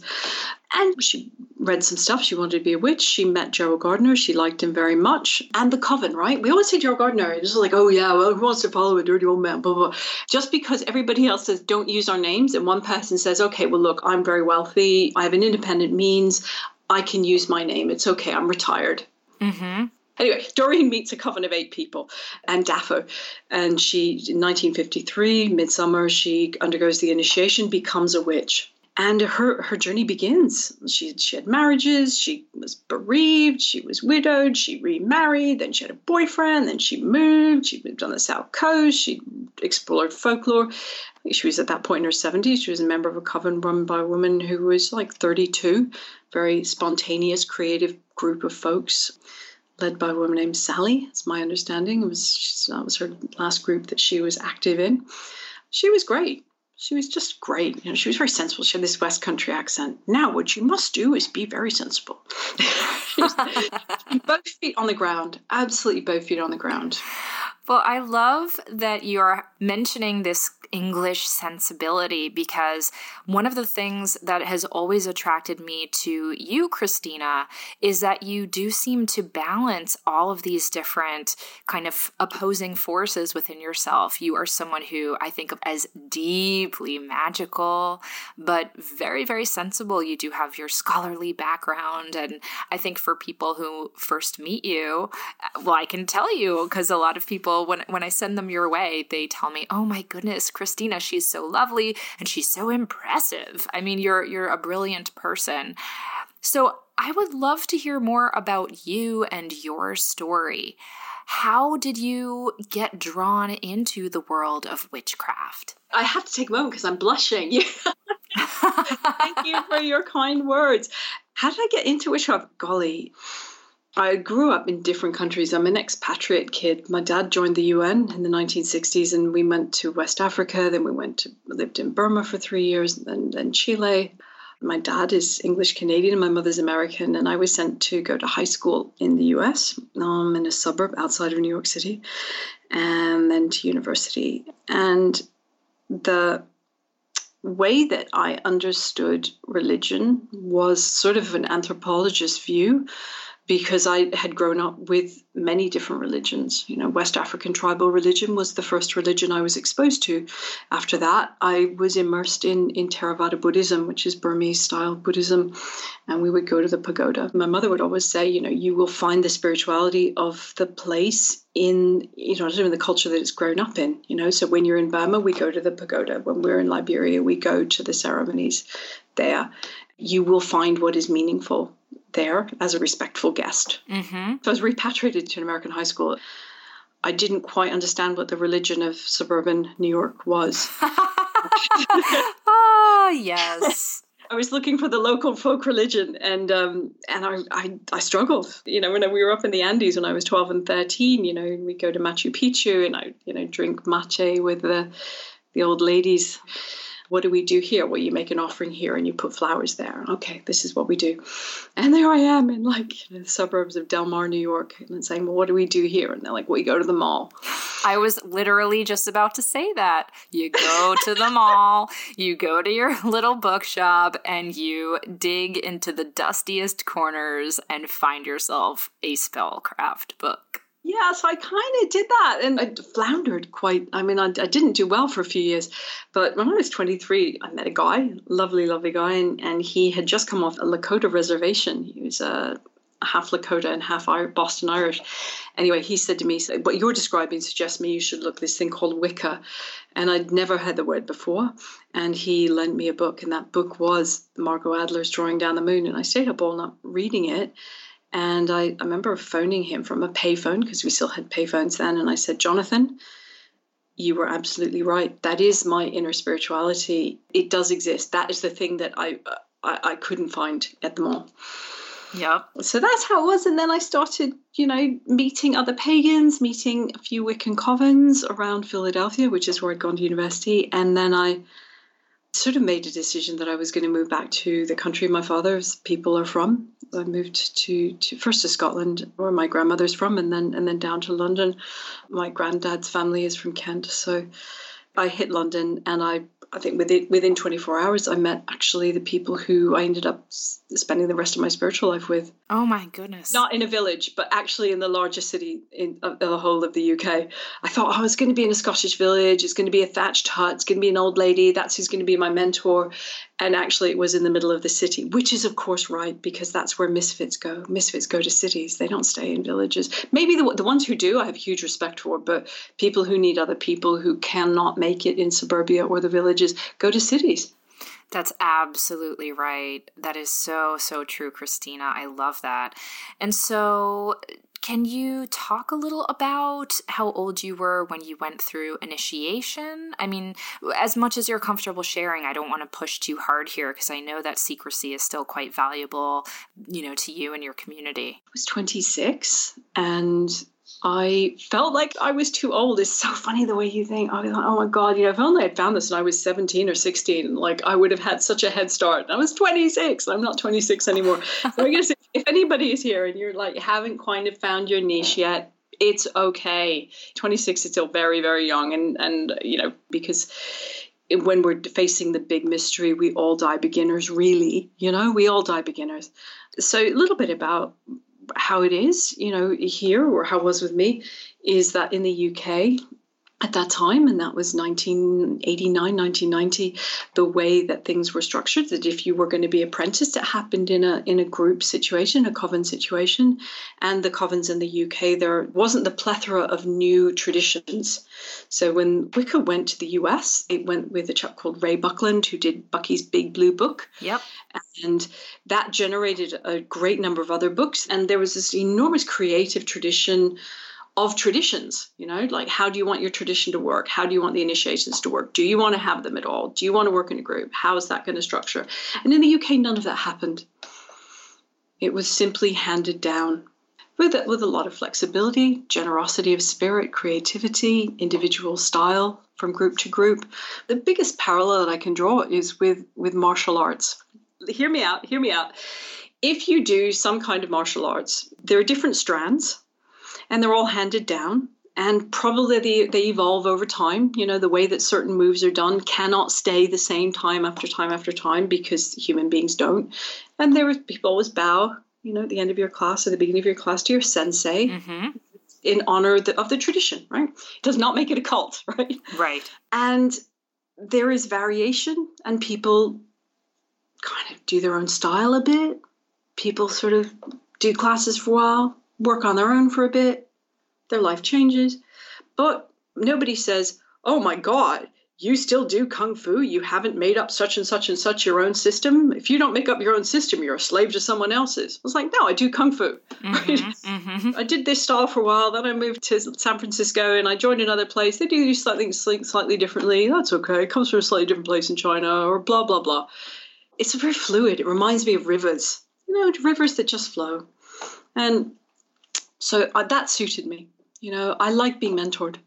And she read some stuff. She wanted to be a witch. She met Gerald Gardner. She liked him very much. And the coven, right? We always say Gerald Gardner. It's like, oh, yeah, well, who wants to follow a dirty old man? Blah, blah. Just because everybody else says, don't use our names, and one person says, okay, well, look, I'm very wealthy. I have an independent means. I can use my name. It's okay. I'm retired. Mm-hmm. Anyway, Doreen meets a coven of eight people and Dafo. And she, in 1953, midsummer, she undergoes the initiation, becomes a witch. And her, her journey begins. She, she had marriages, she was bereaved, she was widowed, she remarried, then she had a boyfriend, then she moved, she moved on the South Coast, she explored folklore. She was at that point in her 70s. She was a member of a coven run by a woman who was like 32, very spontaneous, creative group of folks led by a woman named Sally. It's my understanding. It was that was her last group that she was active in. She was great. She was just great. You know, she was very sensible. She had this West Country accent. Now, what you must do is be very sensible. both feet on the ground. Absolutely, both feet on the ground. Well, I love that you're mentioning this English sensibility because one of the things that has always attracted me to you, Christina, is that you do seem to balance all of these different kind of opposing forces within yourself. You are someone who I think of as deeply magical, but very, very sensible. You do have your scholarly background. And I think for people who first meet you, well, I can tell you because a lot of people, when, when I send them your way, they tell me, oh my goodness, Christina, she's so lovely and she's so impressive. I mean, you're you're a brilliant person. So, I would love to hear more about you and your story. How did you get drawn into the world of witchcraft? I have to take a moment because I'm blushing. Thank you for your kind words. How did I get into witchcraft? Golly, I grew up in different countries. I'm an expatriate kid. My dad joined the UN in the 1960s, and we went to West Africa. Then we went to lived in Burma for three years, and then Chile. My dad is English Canadian, and my mother's American. And I was sent to go to high school in the US, um, in a suburb outside of New York City, and then to university. And the way that I understood religion was sort of an anthropologist view because I had grown up with many different religions. You know, West African tribal religion was the first religion I was exposed to. After that, I was immersed in, in Theravada Buddhism, which is Burmese style Buddhism, and we would go to the pagoda. My mother would always say, you know, you will find the spirituality of the place in, you know, in the culture that it's grown up in. You know, so when you're in Burma, we go to the pagoda. When we're in Liberia, we go to the ceremonies there. You will find what is meaningful there as a respectful guest. Mm-hmm. So I was repatriated to an American high school. I didn't quite understand what the religion of suburban New York was. ah, yes. I was looking for the local folk religion, and um, and I, I, I struggled. You know, when we were up in the Andes when I was twelve and thirteen, you know, we go to Machu Picchu, and I you know drink matcha with the the old ladies what do we do here? Well, you make an offering here and you put flowers there. Okay, this is what we do. And there I am in like you know, the suburbs of Del Mar, New York, and saying, well, what do we do here? And they're like, you go to the mall. I was literally just about to say that. You go to the mall, you go to your little bookshop, and you dig into the dustiest corners and find yourself a spellcraft book. Yeah, so I kind of did that and I floundered quite. I mean, I, I, didn't do well for a few years, but when I was 23, I met a guy, lovely, lovely guy, and, and he had just come off a Lakota reservation. He was a half Lakota and half Boston Irish. Anyway, he said to me, What you're describing suggests me you should look this thing called Wicca. And I'd never heard the word before. And he lent me a book, and that book was Margot Adler's Drawing Down the Moon. And I stayed up all night reading it. And I, I remember phoning him from a payphone because we still had payphones then. And I said, Jonathan, you were absolutely right. That is my inner spirituality. It does exist. That is the thing that I, I, I couldn't find at the mall. Yeah. So that's how it was. And then I started, you know, meeting other pagans, meeting a few Wiccan covens around Philadelphia, which is where I'd gone to university. And then I sort of made a decision that I was going to move back to the country my father's people are from. I moved to, to first to Scotland, where my grandmother's from, and then and then down to London. My granddad's family is from Kent, so I hit London, and I I think within within 24 hours, I met actually the people who I ended up spending the rest of my spiritual life with. Oh my goodness! Not in a village, but actually in the largest city in, the whole of the UK. I thought oh, I was going to be in a Scottish village. It's going to be a thatched hut. It's going to be an old lady. That's who's going to be my mentor. And actually, it was in the middle of the city, which is of course right because that's where misfits go. Misfits go to cities. They don't stay in villages. Maybe the the ones who do, I have huge respect for, but people who need other people who cannot make it in suburbia or the villages go to cities. That's absolutely right. That is so, so true, Christina. I love that. And so, can you talk a little about how old you were when you went through initiation? I mean, as much as you're comfortable sharing, I don't want to push too hard here because I know that secrecy is still quite valuable, you know, to you and your community. I was 26 and I felt like I was too old. It's so funny the way you think, oh, oh my God, you know, if only I'd found this when I was 17 or 16, like I would have had such a head start. I was 26. I'm not 26 anymore. so I guess if, if anybody is here and you're like, haven't kind of found your niche yet, it's okay. 26 is still very, very young. And, and you know, because when we're facing the big mystery, we all die beginners, really. You know, we all die beginners. So a little bit about how it is, you know, here or how it was with me, is that in the UK, at that time, and that was 1989, 1990, the way that things were structured, that if you were going to be apprenticed, it happened in a in a group situation, a coven situation. And the covens in the UK, there wasn't the plethora of new traditions. So when Wicca went to the US, it went with a chap called Ray Buckland, who did Bucky's Big Blue Book. Yep. And that generated a great number of other books. And there was this enormous creative tradition of traditions you know like how do you want your tradition to work? How do you want the initiations to work? Do you want to have them at all? Do you want to work in a group? How is that going to structure? And in the uk none of that happened. It was simply handed down with, with a lot of flexibility generosity of spirit creativity individual style from group to group. The biggest parallel that i can draw is with with martial arts. Hear me out hear me out. If you do some kind of martial arts there are different strands and they're all handed down and probably they, they evolve over time you know the way that certain moves are done cannot stay the same time after time after time because human beings don't and there was people always bow you know, at the end of your class or the beginning of your class to your sensei mm-hmm. in honor of the, of the tradition, right? It does not make it a cult, right? Right. And there is variation, and people kind of do their own style a bit. People sort of do classes for a while, work on their own for a bit, their life changes. But nobody says, oh my God, you still do kung fu. You haven't made up such and such and such your own system. If you don't make up your own system, you're a slave to someone else's. I was like, no, I do kung fu. Mm-hmm, right? mm-hmm. I did this style for a while. Then I moved to San Francisco and I joined another place. They do slightly slightly differently. That's okay. It comes from a slightly different place in China or blah blah blah. It's very fluid. It reminds me of rivers. You know, rivers that just flow. And so uh, that suited me. You know, I like being mentored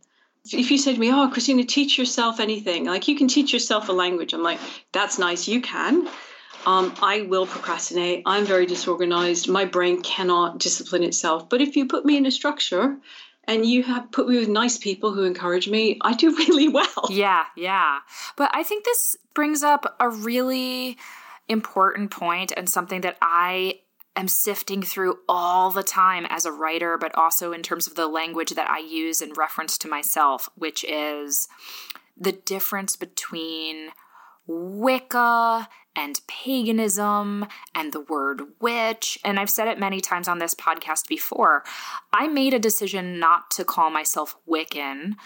if you say to me, "Oh, Christina, teach yourself anything," like you can teach yourself a language, I'm like, "That's nice, you can." Um, I will procrastinate. I'm very disorganized. My brain cannot discipline itself. But if you put me in a structure and you have put me with nice people who encourage me, I do really well. Yeah, yeah. But I think this brings up a really important point and something that I am sifting through all the time as a writer, but also in terms of the language that I use in reference to myself, which is the difference between Wicca and paganism and the word witch. And I've said it many times on this podcast before. I made a decision not to call myself Wiccan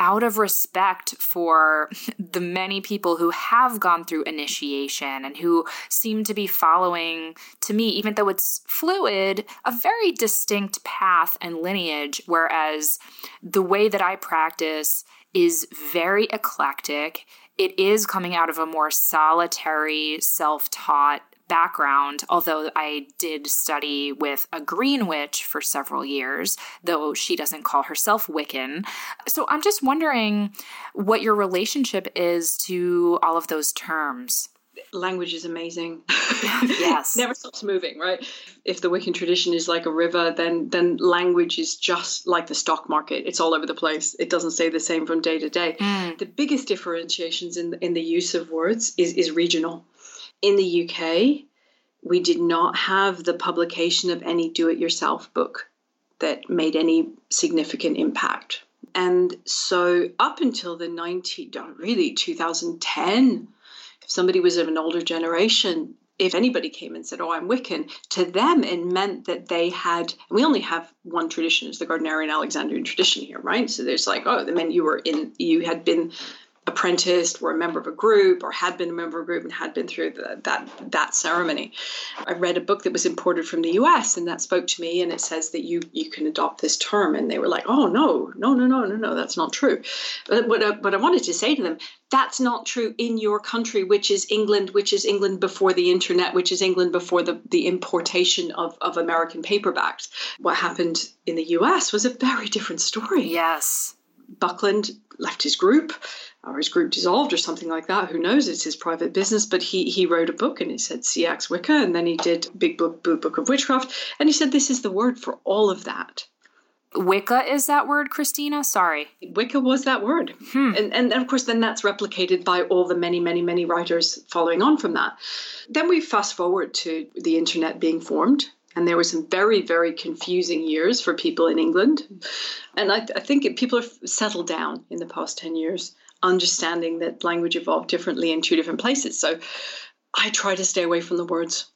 out of respect for the many people who have gone through initiation and who seem to be following, to me, even though it's fluid, a very distinct path and lineage. Whereas the way that I practice is very eclectic. It is coming out of a more solitary, self taught background, although I did study with a green witch for several years, though she doesn't call herself Wiccan. So I'm just wondering what your relationship is to all of those terms language is amazing. yes. Never stops moving, right? If the Wiccan tradition is like a river, then then language is just like the stock market. It's all over the place. It doesn't stay the same from day to day. Mm. The biggest differentiations in in the use of words is is regional in the UK, we did not have the publication of any do it yourself book that made any significant impact. And so, up until the 90, really 2010, if somebody was of an older generation, if anybody came and said, Oh, I'm Wiccan, to them it meant that they had, we only have one tradition, it's the Gardnerian Alexandrian tradition here, right? So there's like, oh, it meant you were in, you had been apprenticed, or a member of a group, or had been a member of a group and had been through the, that that ceremony. I read a book that was imported from the U.S. and that spoke to me, and it says that you you can adopt this term, and they were like, "Oh no, no, no, no, no, no, that's not true." But what I, what I wanted to say to them, that's not true in your country, which is England, which is England before the internet, which is England before the, the importation of, of American paperbacks. What happened in the US was a very different story. Yes. Buckland left his group or his group dissolved or something like that. Who knows? It's his private business. But he he wrote a book and he said Seax Wicca, and then he did Big Book, Book of Witchcraft, and he said this is the word for all of that. Wicca is that word, Christina? Sorry. Wicca was that word. Hmm. And, and of course, then that's replicated by all the many, many, many writers following on from that. Then we fast forward to the internet being formed. And there were some very, very confusing years for people in England. And I, I think people have settled down in the past 10 years understanding that language evolved differently in two different places. So I try to stay away from the words.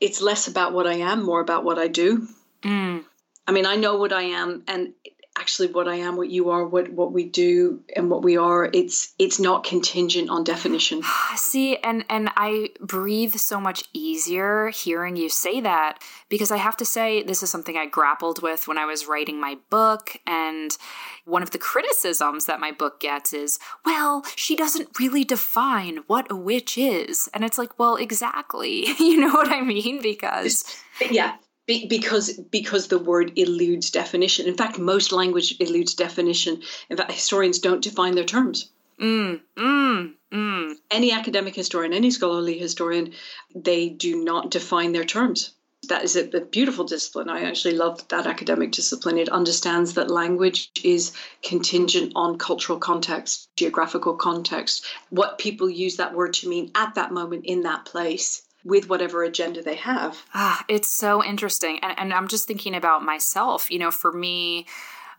It's less about what I am, more about what I do. Mm. I mean, I know what I am, and actually what I am, what you are, what what we do and what we are, it's it's not contingent on definition. See, and and I breathe so much easier hearing you say that because I have to say this is something I grappled with when I was writing my book and one of the criticisms that my book gets is, well, she doesn't really define what a witch is. And it's like, well, exactly. you know what I mean? Because yeah, be, because because the word eludes definition. In fact, most language eludes definition. In fact, historians don't define their terms. Mm, mm, mm. Any academic historian, any scholarly historian, they do not define their terms. That is a, a beautiful discipline. I actually love that academic discipline. It understands that language is contingent on cultural context, geographical context, what people use that word to mean at that moment in that place with whatever agenda they have. Ah, it's so interesting. And, and I'm just thinking about myself. You know, for me,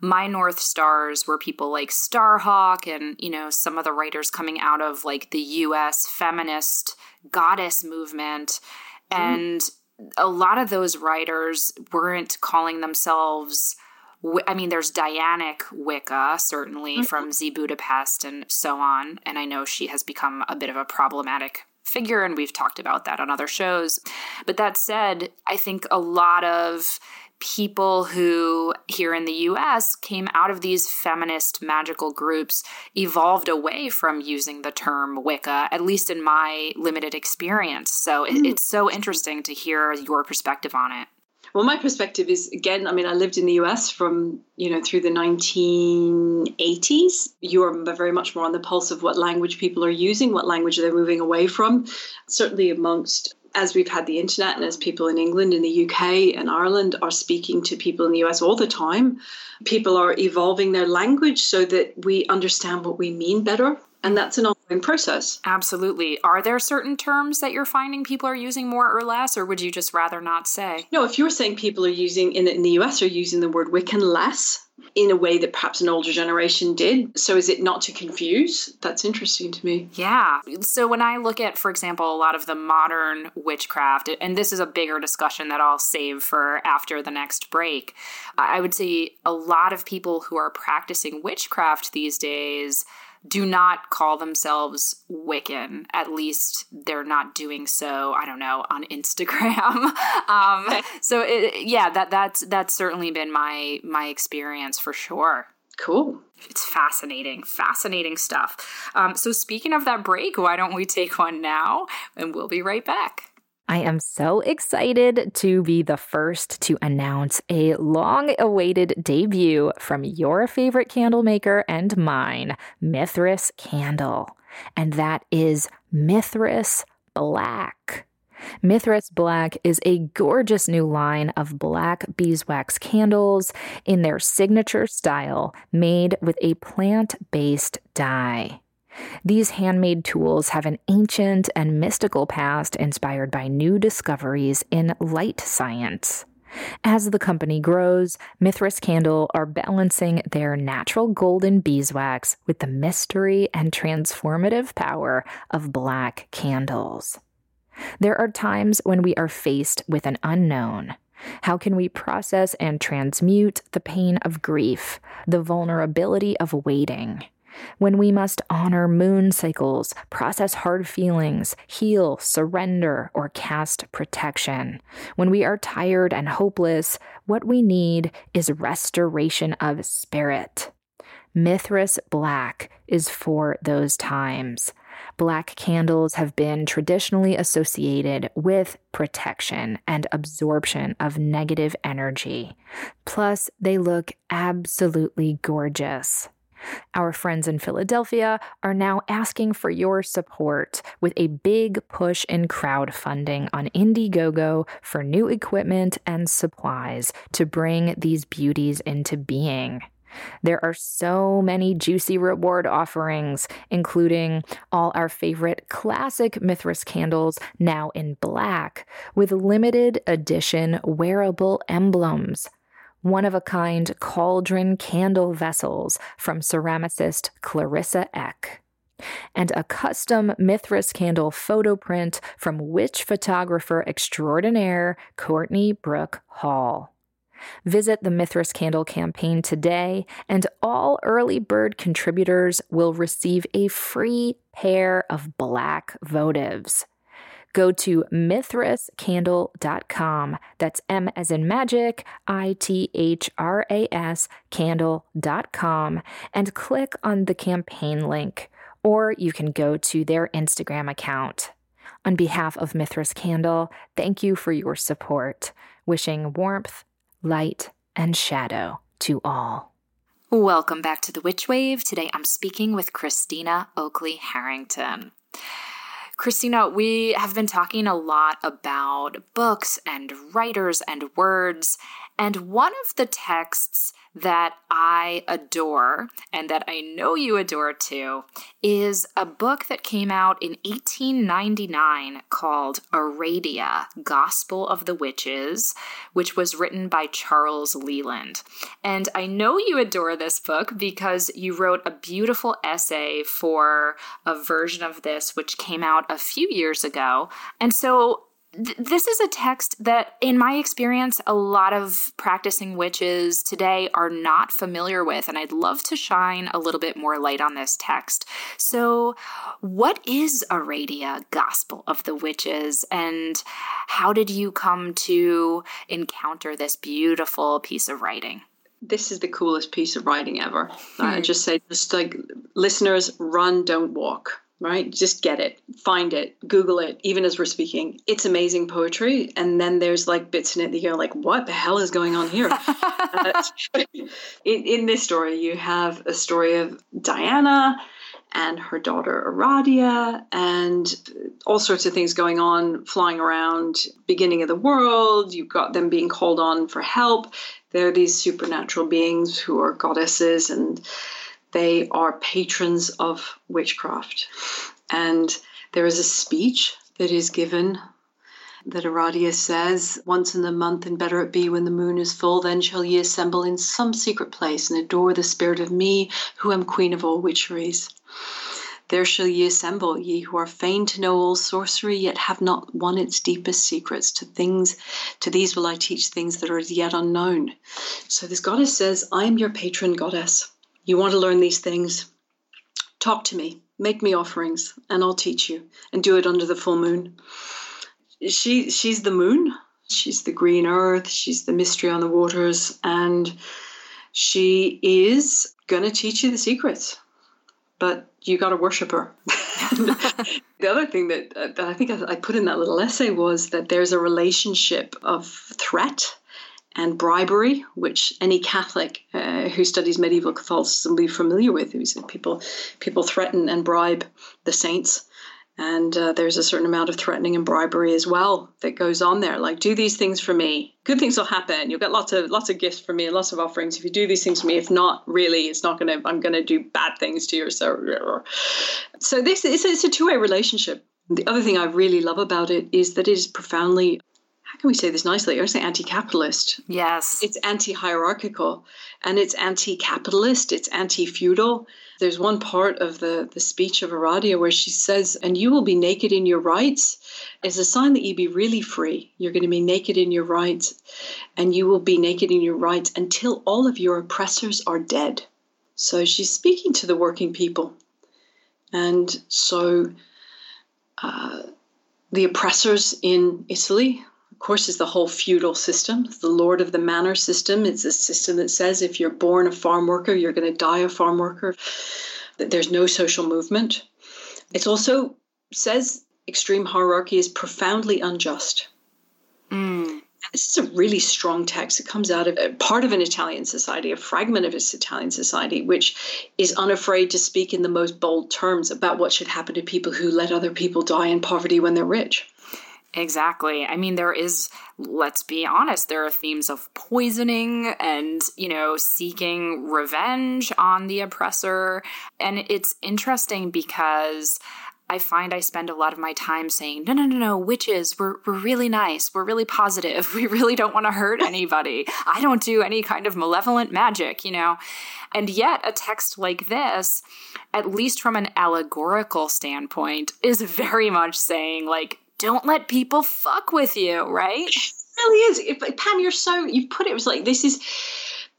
my North Stars were people like Starhawk and, you know, some of the writers coming out of like the US feminist goddess movement. Mm. And a lot of those writers weren't calling themselves I mean, there's Dianic Wicca, certainly mm-hmm. from Z Budapest and so on. And I know she has become a bit of a problematic figure, and we've talked about that on other shows. But that said, I think a lot of people who here in the US came out of these feminist magical groups evolved away from using the term Wicca, at least in my limited experience. So mm. it's so interesting to hear your perspective on it. Well, my perspective is again, I mean, I lived in the US from, you know, through the 1980s. You're very much more on the pulse of what language people are using, what language they're moving away from. Certainly amongst as we've had the internet and as people in England, in the UK, and Ireland are speaking to people in the US all the time, people are evolving their language so that we understand what we mean better. And that's an process. Absolutely. Are there certain terms that you're finding people are using more or less, or would you just rather not say? No, if you're saying people are using, in the, in the US, are using the word Wiccan less, in a way that perhaps an older generation did. So is it not to confuse? That's interesting to me. Yeah. So when I look at, for example, a lot of the modern witchcraft, and this is a bigger discussion that I'll save for after the next break, I would say a lot of people who are practicing witchcraft these days do not call themselves Wiccan. At least they're not doing so. I don't know on Instagram. um, so it, yeah, that that's that's certainly been my my experience for sure. Cool. It's fascinating, fascinating stuff. Um, so speaking of that break, why don't we take one now, and we'll be right back. I am so excited to be the first to announce a long awaited debut from your favorite candle maker and mine, Mithras Candle. And that is Mithras Black. Mithras Black is a gorgeous new line of black beeswax candles in their signature style, made with a plant based dye. These handmade tools have an ancient and mystical past inspired by new discoveries in light science. As the company grows, Mithras Candle are balancing their natural golden beeswax with the mystery and transformative power of black candles. There are times when we are faced with an unknown. How can we process and transmute the pain of grief, the vulnerability of waiting? When we must honor moon cycles, process hard feelings, heal, surrender, or cast protection. When we are tired and hopeless, what we need is restoration of spirit. Mithras Black is for those times. Black candles have been traditionally associated with protection and absorption of negative energy. Plus, they look absolutely gorgeous. Our friends in Philadelphia are now asking for your support with a big push in crowdfunding on Indiegogo for new equipment and supplies to bring these beauties into being. There are so many juicy reward offerings, including all our favorite classic Mithras candles now in black, with limited edition wearable emblems one of a kind cauldron candle vessels from ceramicist Clarissa Eck, and a custom Mithras candle photo print from witch photographer extraordinaire Courtney Brooke Hall. Visit the Mithras Candle campaign today, and all early bird contributors will receive a free pair of black votives go to mithrascandle.com. That's M as in magic, I T H R A S candle.com, and click on the campaign link. Or you can go to their Instagram account. On behalf of Mithras Candle, thank you for your support. Wishing warmth, light, and shadow to all. Welcome back to the Witch Wave. Today I'm speaking with Christina Oakley Harrington. Christina, we have been talking a lot about books and writers and words. And one of the texts that I adore and that I know you adore too is a book that came out in 1899 called Aradia Gospel of the Witches, which was written by Charles Leland. And I know you adore this book because you wrote a beautiful essay for a version of this which came out a few years ago. And so this is a text that, in my experience, a lot of practicing witches today are not familiar with, and I'd love to shine a little bit more light on this text. So, what is Aradia Gospel of the Witches, and how did you come to encounter this beautiful piece of writing? This is the coolest piece of writing ever. Hmm. I just say, just like listeners, run, don't walk right? Just get it, find it, Google it, even as we're speaking. It's amazing poetry. And then there's like bits in it that you're like, what the hell is going on here? uh, in, in this story, you have a story of Diana and her daughter Aradia, and all sorts of things going on, flying around, beginning of the world. You've got them being called on for help. They're these supernatural beings who are goddesses and they are patrons of witchcraft. And there is a speech that is given that Aradia says, Once in the month, and better it be when the moon is full, then shall ye assemble in some secret place and adore the spirit of me, who am queen of all witcheries. There shall ye assemble, ye who are fain to know all sorcery, yet have not won its deepest secrets. To things, to these will I teach things that are as yet unknown. So this goddess says, I am your patron goddess. You want to learn these things? Talk to me, make me offerings, and I'll teach you, and do it under the full moon. She, she's the moon, she's the green earth, she's the mystery on the waters, and she is going to teach you the secrets. But you got to worship her. the other thing that, that I think I put in that little essay was that there's a relationship of threat and bribery, which any Catholic uh, who studies medieval Catholicism will be familiar with. Who's people people threaten and bribe the saints, and uh, there's a certain amount of threatening and bribery as well that goes on there. Like, do these things for me. Good things will happen. You'll get lots of lots of gifts from me and lots of offerings if you do these things for me. If not, really, it's not gonna. I'm gonna do bad things to you. So, so this is it's a two way relationship. The other thing I really love about it is that it is profoundly can we say this nicely? I say anti-capitalist. Yes. It's anti-hierarchical and it's anti-capitalist, it's anti-feudal. There's one part of the, the speech of Aradia where she says, and you will be naked in your rites as a sign that you be really free. You're going to be naked in your rites and you will be naked in your rites until all of your oppressors are dead. So she's speaking to the working people. And so uh, the oppressors in Italy course, is the whole feudal system, the lord of the manor system. It's a system that says if you're born a farm worker, you're going to die a farm worker. That there's no social movement. It also says extreme hierarchy is profoundly unjust. Mm. This is a really strong text. It comes out of a part of an Italian society, a fragment of its Italian society, which is unafraid to speak in the most bold terms about what should happen to people who let other people die in poverty when they're rich. Exactly. I mean, there is, let's be honest, there are themes of poisoning and, you know, seeking revenge on the oppressor. And it's interesting because I find I spend a lot of my time saying, no, no, no, no, witches, we're, we're really nice. We're really positive. We really don't want to hurt anybody. I don't do any kind of malevolent magic, you know? And yet, a text like this, at least from an allegorical standpoint, is very much saying, like, don't let people fuck with you, right? It really is. Pam, you're so you put it, it was like this is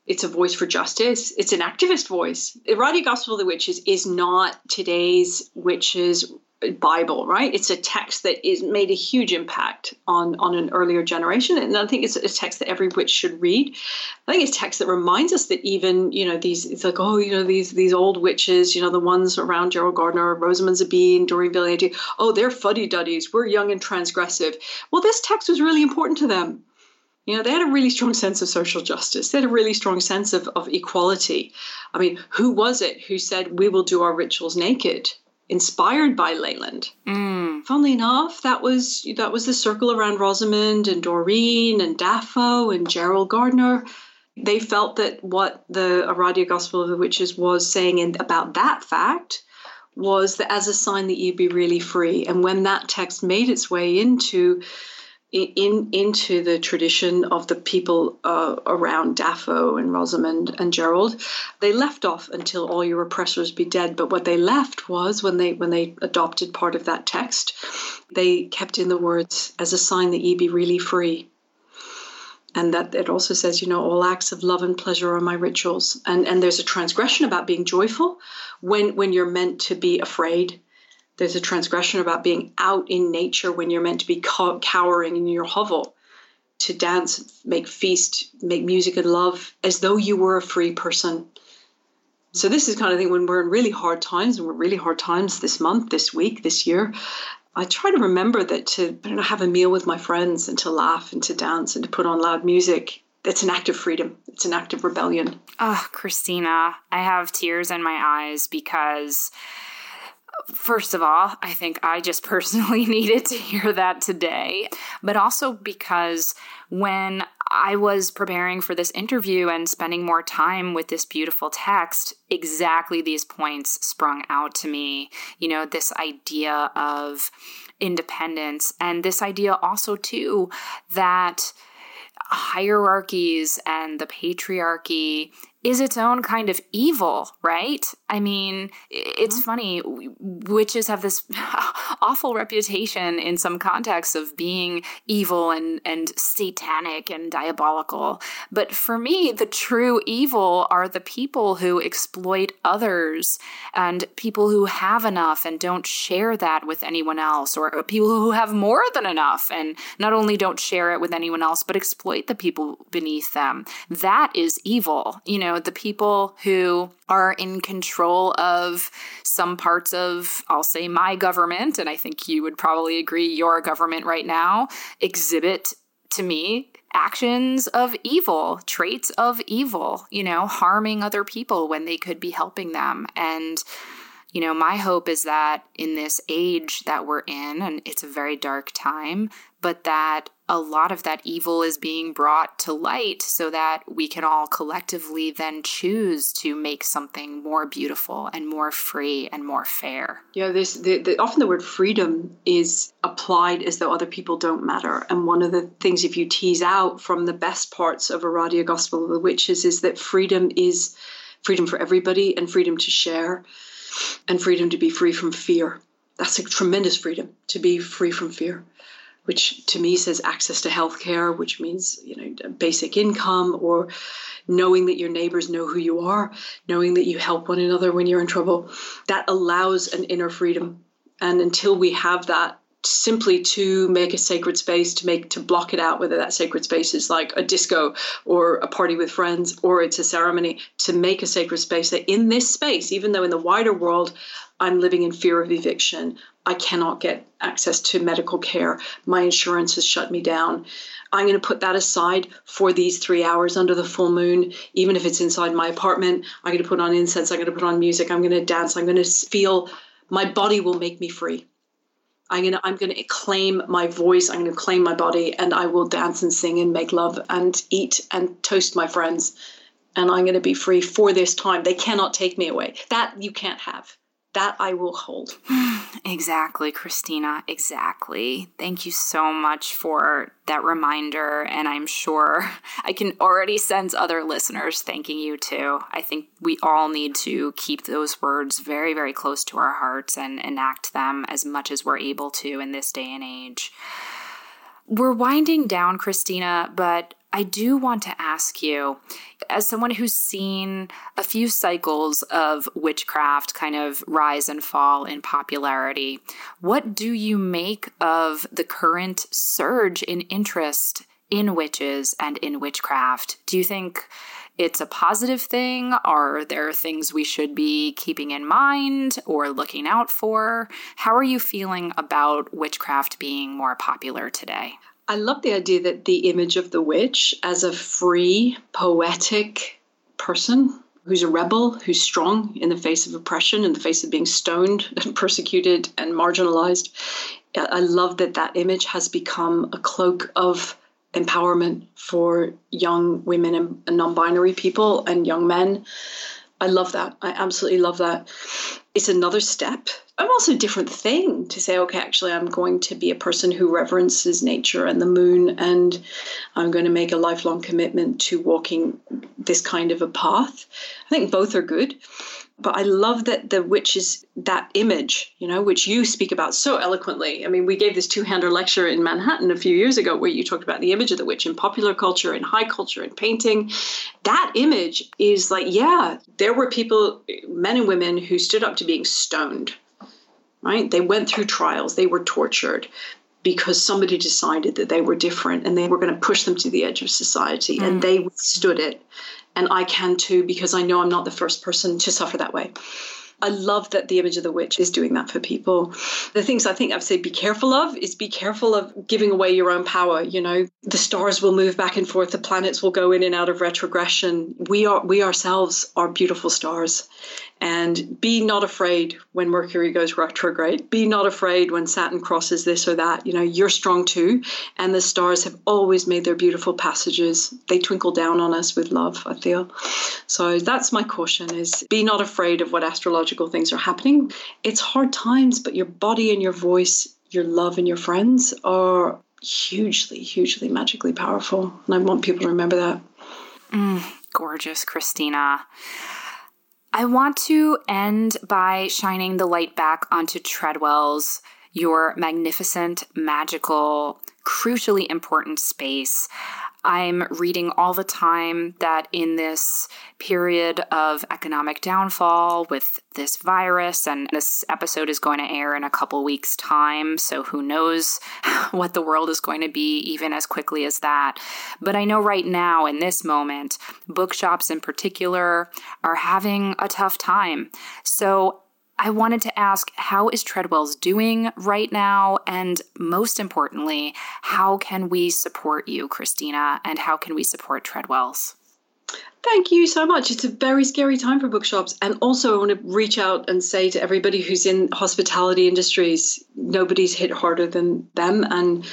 it's a voice for justice. It's an activist voice. The Aradia Gospel of the Witches is not today's witches Bible, right? It's a text that is made a huge impact on on an earlier generation, and I think it's a text that every witch should read. I think it's text that reminds us that even you know these it's like oh you know these these old witches, you know the ones around Gerald Gardner, Rosamund Sabine, Doreen Valiente, oh they're fuddy duddies, we're young and transgressive. Well, this text was really important to them. You know, they had a really strong sense of social justice. They had a really strong sense of, of equality. I mean, who was it who said, We will do our rituals naked? Inspired by Leland. Mm. Funnily enough, that was that was the circle around Rosamund and Doreen and Dafo and Gerald Gardner. They felt that what the Aradia Gospel of the Witches was saying in, about that fact was that as a sign that you'd be really free. And when that text made its way into in into the tradition of the people uh, around Dafo and Rosamund and Gerald. They left off until all your oppressors be dead. But what they left was when they when they adopted part of that text, they kept in the words as a sign that ye be really free. And that it also says, you know, all acts of love and pleasure are my rituals. And and there's a transgression about being joyful when when you're meant to be afraid there's a transgression about being out in nature when you're meant to be cow- cowering in your hovel to dance, make feast, make music and love as though you were a free person. So this is kind of thing when we're in really hard times, and we're really hard times this month, this week, this year. I try to remember that to I don't know, have a meal with my friends and to laugh and to dance and to put on loud music. It's an act of freedom. It's an act of rebellion. Oh, Christina, I have tears in my eyes because First of all, I think I just personally needed to hear that today, but also because when I was preparing for this interview and spending more time with this beautiful text, exactly these points sprung out to me. You know, this idea of independence, and this idea also, too, that hierarchies and the patriarchy is its own kind of evil, right? I mean, it's mm-hmm. funny. Witches have this awful reputation in some contexts of being evil and, and satanic and diabolical. But for me, the true evil are the people who exploit others and people who have enough and don't share that with anyone else, or people who have more than enough and not only don't share it with anyone else, but exploit the people beneath them. That is evil. You know, know, the people who are in control of some parts of, I'll say, my government, and I think you would probably agree your government right now, exhibit to me actions of evil, traits of evil, you know, harming other people when they could be helping them. And, you know, my hope is that in this age that we're in, and it's a very dark time, but that a lot of that evil is being brought to light so that we can all collectively then choose to make something more beautiful and more free and more fair. Yeah, this the, the, often the word freedom is applied as though other people don't matter. And one of the things, if you tease out from the best parts of Aradia Gospel of the Witches, is that freedom is freedom for everybody and freedom to share and freedom to be free from fear. That's a tremendous freedom to be free from fear which to me says access to healthcare, which means you know basic income or knowing that your neighbors know who you are, knowing that you help one another when you're in trouble. That allows an inner freedom. And until we have that, simply to make a sacred space to make to block it out whether that sacred space is like a disco or a party with friends or it's a ceremony to make a sacred space that in this space even though in the wider world i'm living in fear of eviction I cannot get access to medical care. My insurance has shut me down. I'm going to put that aside for these three hours under the full moon, even if it's inside my apartment. I'm going to put on incense. I'm going to put on music. I'm going to dance. I'm going to feel my body will make me free. I'm going to I'm going to claim my voice. I'm going to claim my body, and I will dance and sing and make love and eat and toast my friends. And I'm going to be free for this time. They cannot take me away. That you can't have that I will hold. exactly, Christina. Exactly. Thank you so much for that reminder. And I'm sure I can already sense other listeners thanking you too. I think we all need to keep those words very, very close to our hearts and enact them as much as we're able to in this day and age. We're winding down, Christina, but I do want to ask you, as someone who's seen a few cycles of witchcraft kind of rise and fall in popularity, what do you make of the current surge in interest in witches and in witchcraft? Do you think it's a positive thing? Are there things we should be keeping in mind or looking out for? How are you feeling about witchcraft being more popular today? I love the idea that the image of the witch as a free, poetic person who's a rebel, who's strong in the face of oppression, in the face of being stoned and persecuted and marginalized. I love that that image has become a cloak of empowerment for young women and non binary people and young men. I love that. I absolutely love that. It's another step. I'm also a different thing to say, okay, actually, I'm going to be a person who reverences nature and the moon, and I'm going to make a lifelong commitment to walking this kind of a path. I think both are good but I love that the witch is that image, you know, which you speak about so eloquently. I mean, we gave this two-hander lecture in Manhattan a few years ago where you talked about the image of the witch in popular culture, in high culture, in painting. That image is like, yeah, there were people, men and women, who stood up to being stoned, right? They went through trials, they were tortured because somebody decided that they were different and they were going to push them to the edge of society mm. and they withstood it and I can too because I know I'm not the first person to suffer that way. I love that the image of the witch is doing that for people. The things I think I've said be careful of is be careful of giving away your own power. You know, the stars will move back and forth, the planets will go in and out of retrogression. We are we ourselves are beautiful stars. And be not afraid when Mercury goes retrograde. Be not afraid when Saturn crosses this or that. You know, you're strong too. And the stars have always made their beautiful passages. They twinkle down on us with love, I feel. So that's my caution is be not afraid of what astrological things are happening. It's hard times, but your body and your voice, your love and your friends are hugely, hugely magically powerful. And I want people to remember that. Mm, gorgeous, Christina. I want to end by shining the light back onto Treadwell's, your magnificent, magical, crucially important space. I'm reading all the time that in this period of economic downfall with this virus, and this episode is going to air in a couple weeks' time, so who knows what the world is going to be even as quickly as that. But I know right now, in this moment, bookshops in particular are having a tough time. So I wanted to ask how is Treadwell's doing right now? And most importantly, how can we support you, Christina? And how can we support Treadwell's? Thank you so much. It's a very scary time for bookshops. And also, I want to reach out and say to everybody who's in hospitality industries, nobody's hit harder than them. And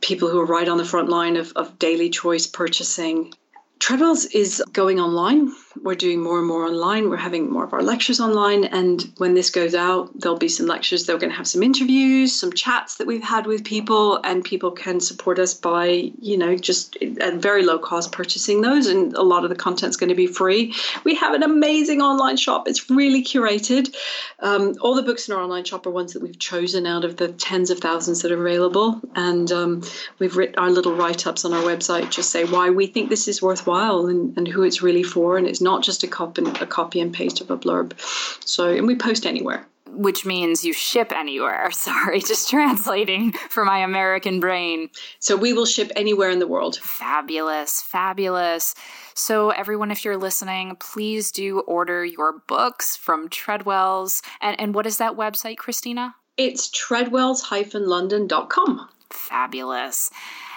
people who are right on the front line of, of daily choice purchasing. Treadwell's is going online we're doing more and more online. We're having more of our lectures online. And when this goes out, there'll be some lectures. They're going to have some interviews, some chats that we've had with people, and people can support us by, you know, just at very low cost purchasing those. And a lot of the content's going to be free. We have an amazing online shop. It's really curated. Um, all the books in our online shop are ones that we've chosen out of the tens of thousands that are available. And um, we've written our little write ups on our website just say why we think this is worthwhile and, and who it's really for. And it's not just a copy, a copy and paste of a blurb. So, and we post anywhere. Which means you ship anywhere. Sorry, just translating for my American brain. So we will ship anywhere in the world. Fabulous, fabulous. So, everyone, if you're listening, please do order your books from Treadwell's. And, and what is that website, Christina? It's treadwells-london.com. Fabulous.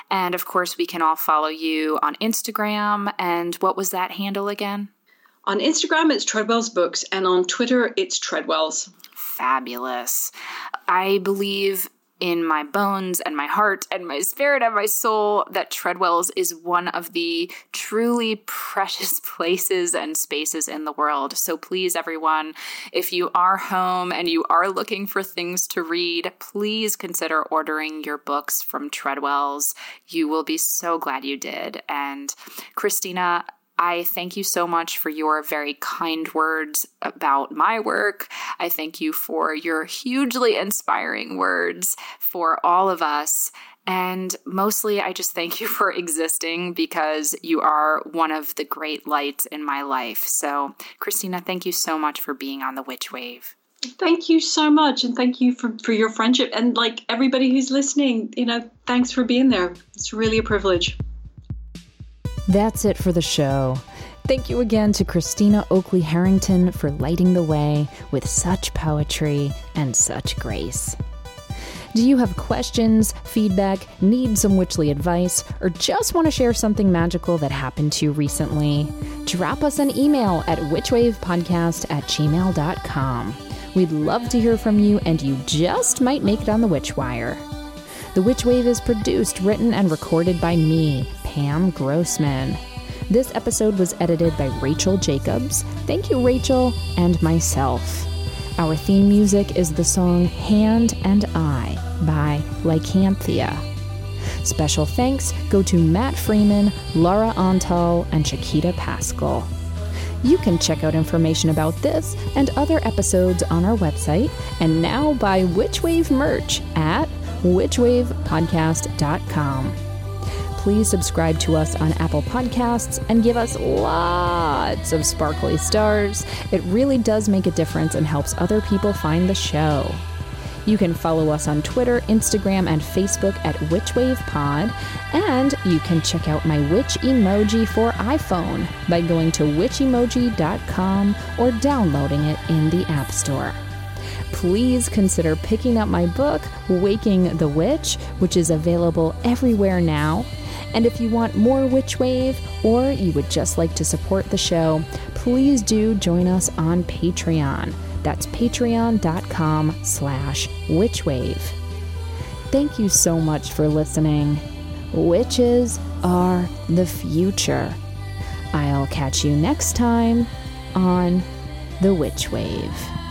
And of course, we can all follow you on Instagram. And what was that handle again? On Instagram, it's Treadwell's Books, and on Twitter, it's Treadwell's. Fabulous. I believe in my bones and my heart and my spirit and my soul that Treadwell's is one of the truly precious places and spaces in the world. So please, everyone, if you are home and you are looking for things to read, please consider ordering your books from Treadwell's. You will be so glad you did. And Christina, I thank you so much for your very kind words about my work. I thank you for your hugely inspiring words for all of us. And mostly, I just thank you for existing because you are one of the great lights in my life. So, Christina, thank you so much for being on the Witch Wave. Thank you so much. And thank you for, for your friendship. And like everybody who's listening, you know, thanks for being there. It's really a privilege. That's it for the show. Thank you again to Christina Oakley Harrington for lighting the way with such poetry and such grace. Do you have questions, feedback, need some witchly advice, or just want to share something magical that happened to you recently? Drop us an email at witchwavepodcast at gmail.com. We'd love to hear from you, and you just might make it on the Witch Wire. The Witch Wave is produced, written, and recorded by me, Pam Grossman. This episode was edited by Rachel Jacobs. Thank you, Rachel, and myself. Our theme music is the song Hand and I by Lycanthia. Special thanks go to Matt Freeman, Laura Antal, and Chiquita Pascal. You can check out information about this and other episodes on our website and now buy Witchwave merch at witchwavepodcast.com. Please subscribe to us on Apple Podcasts and give us lots of sparkly stars. It really does make a difference and helps other people find the show. You can follow us on Twitter, Instagram, and Facebook at WitchWavePod, and you can check out my witch emoji for iPhone by going to witchemoji.com or downloading it in the App Store please consider picking up my book, Waking the Witch, which is available everywhere now. And if you want more Witch Wave or you would just like to support the show, please do join us on Patreon. That's patreon.com slash witchwave. Thank you so much for listening. Witches are the future. I'll catch you next time on The Witch Wave.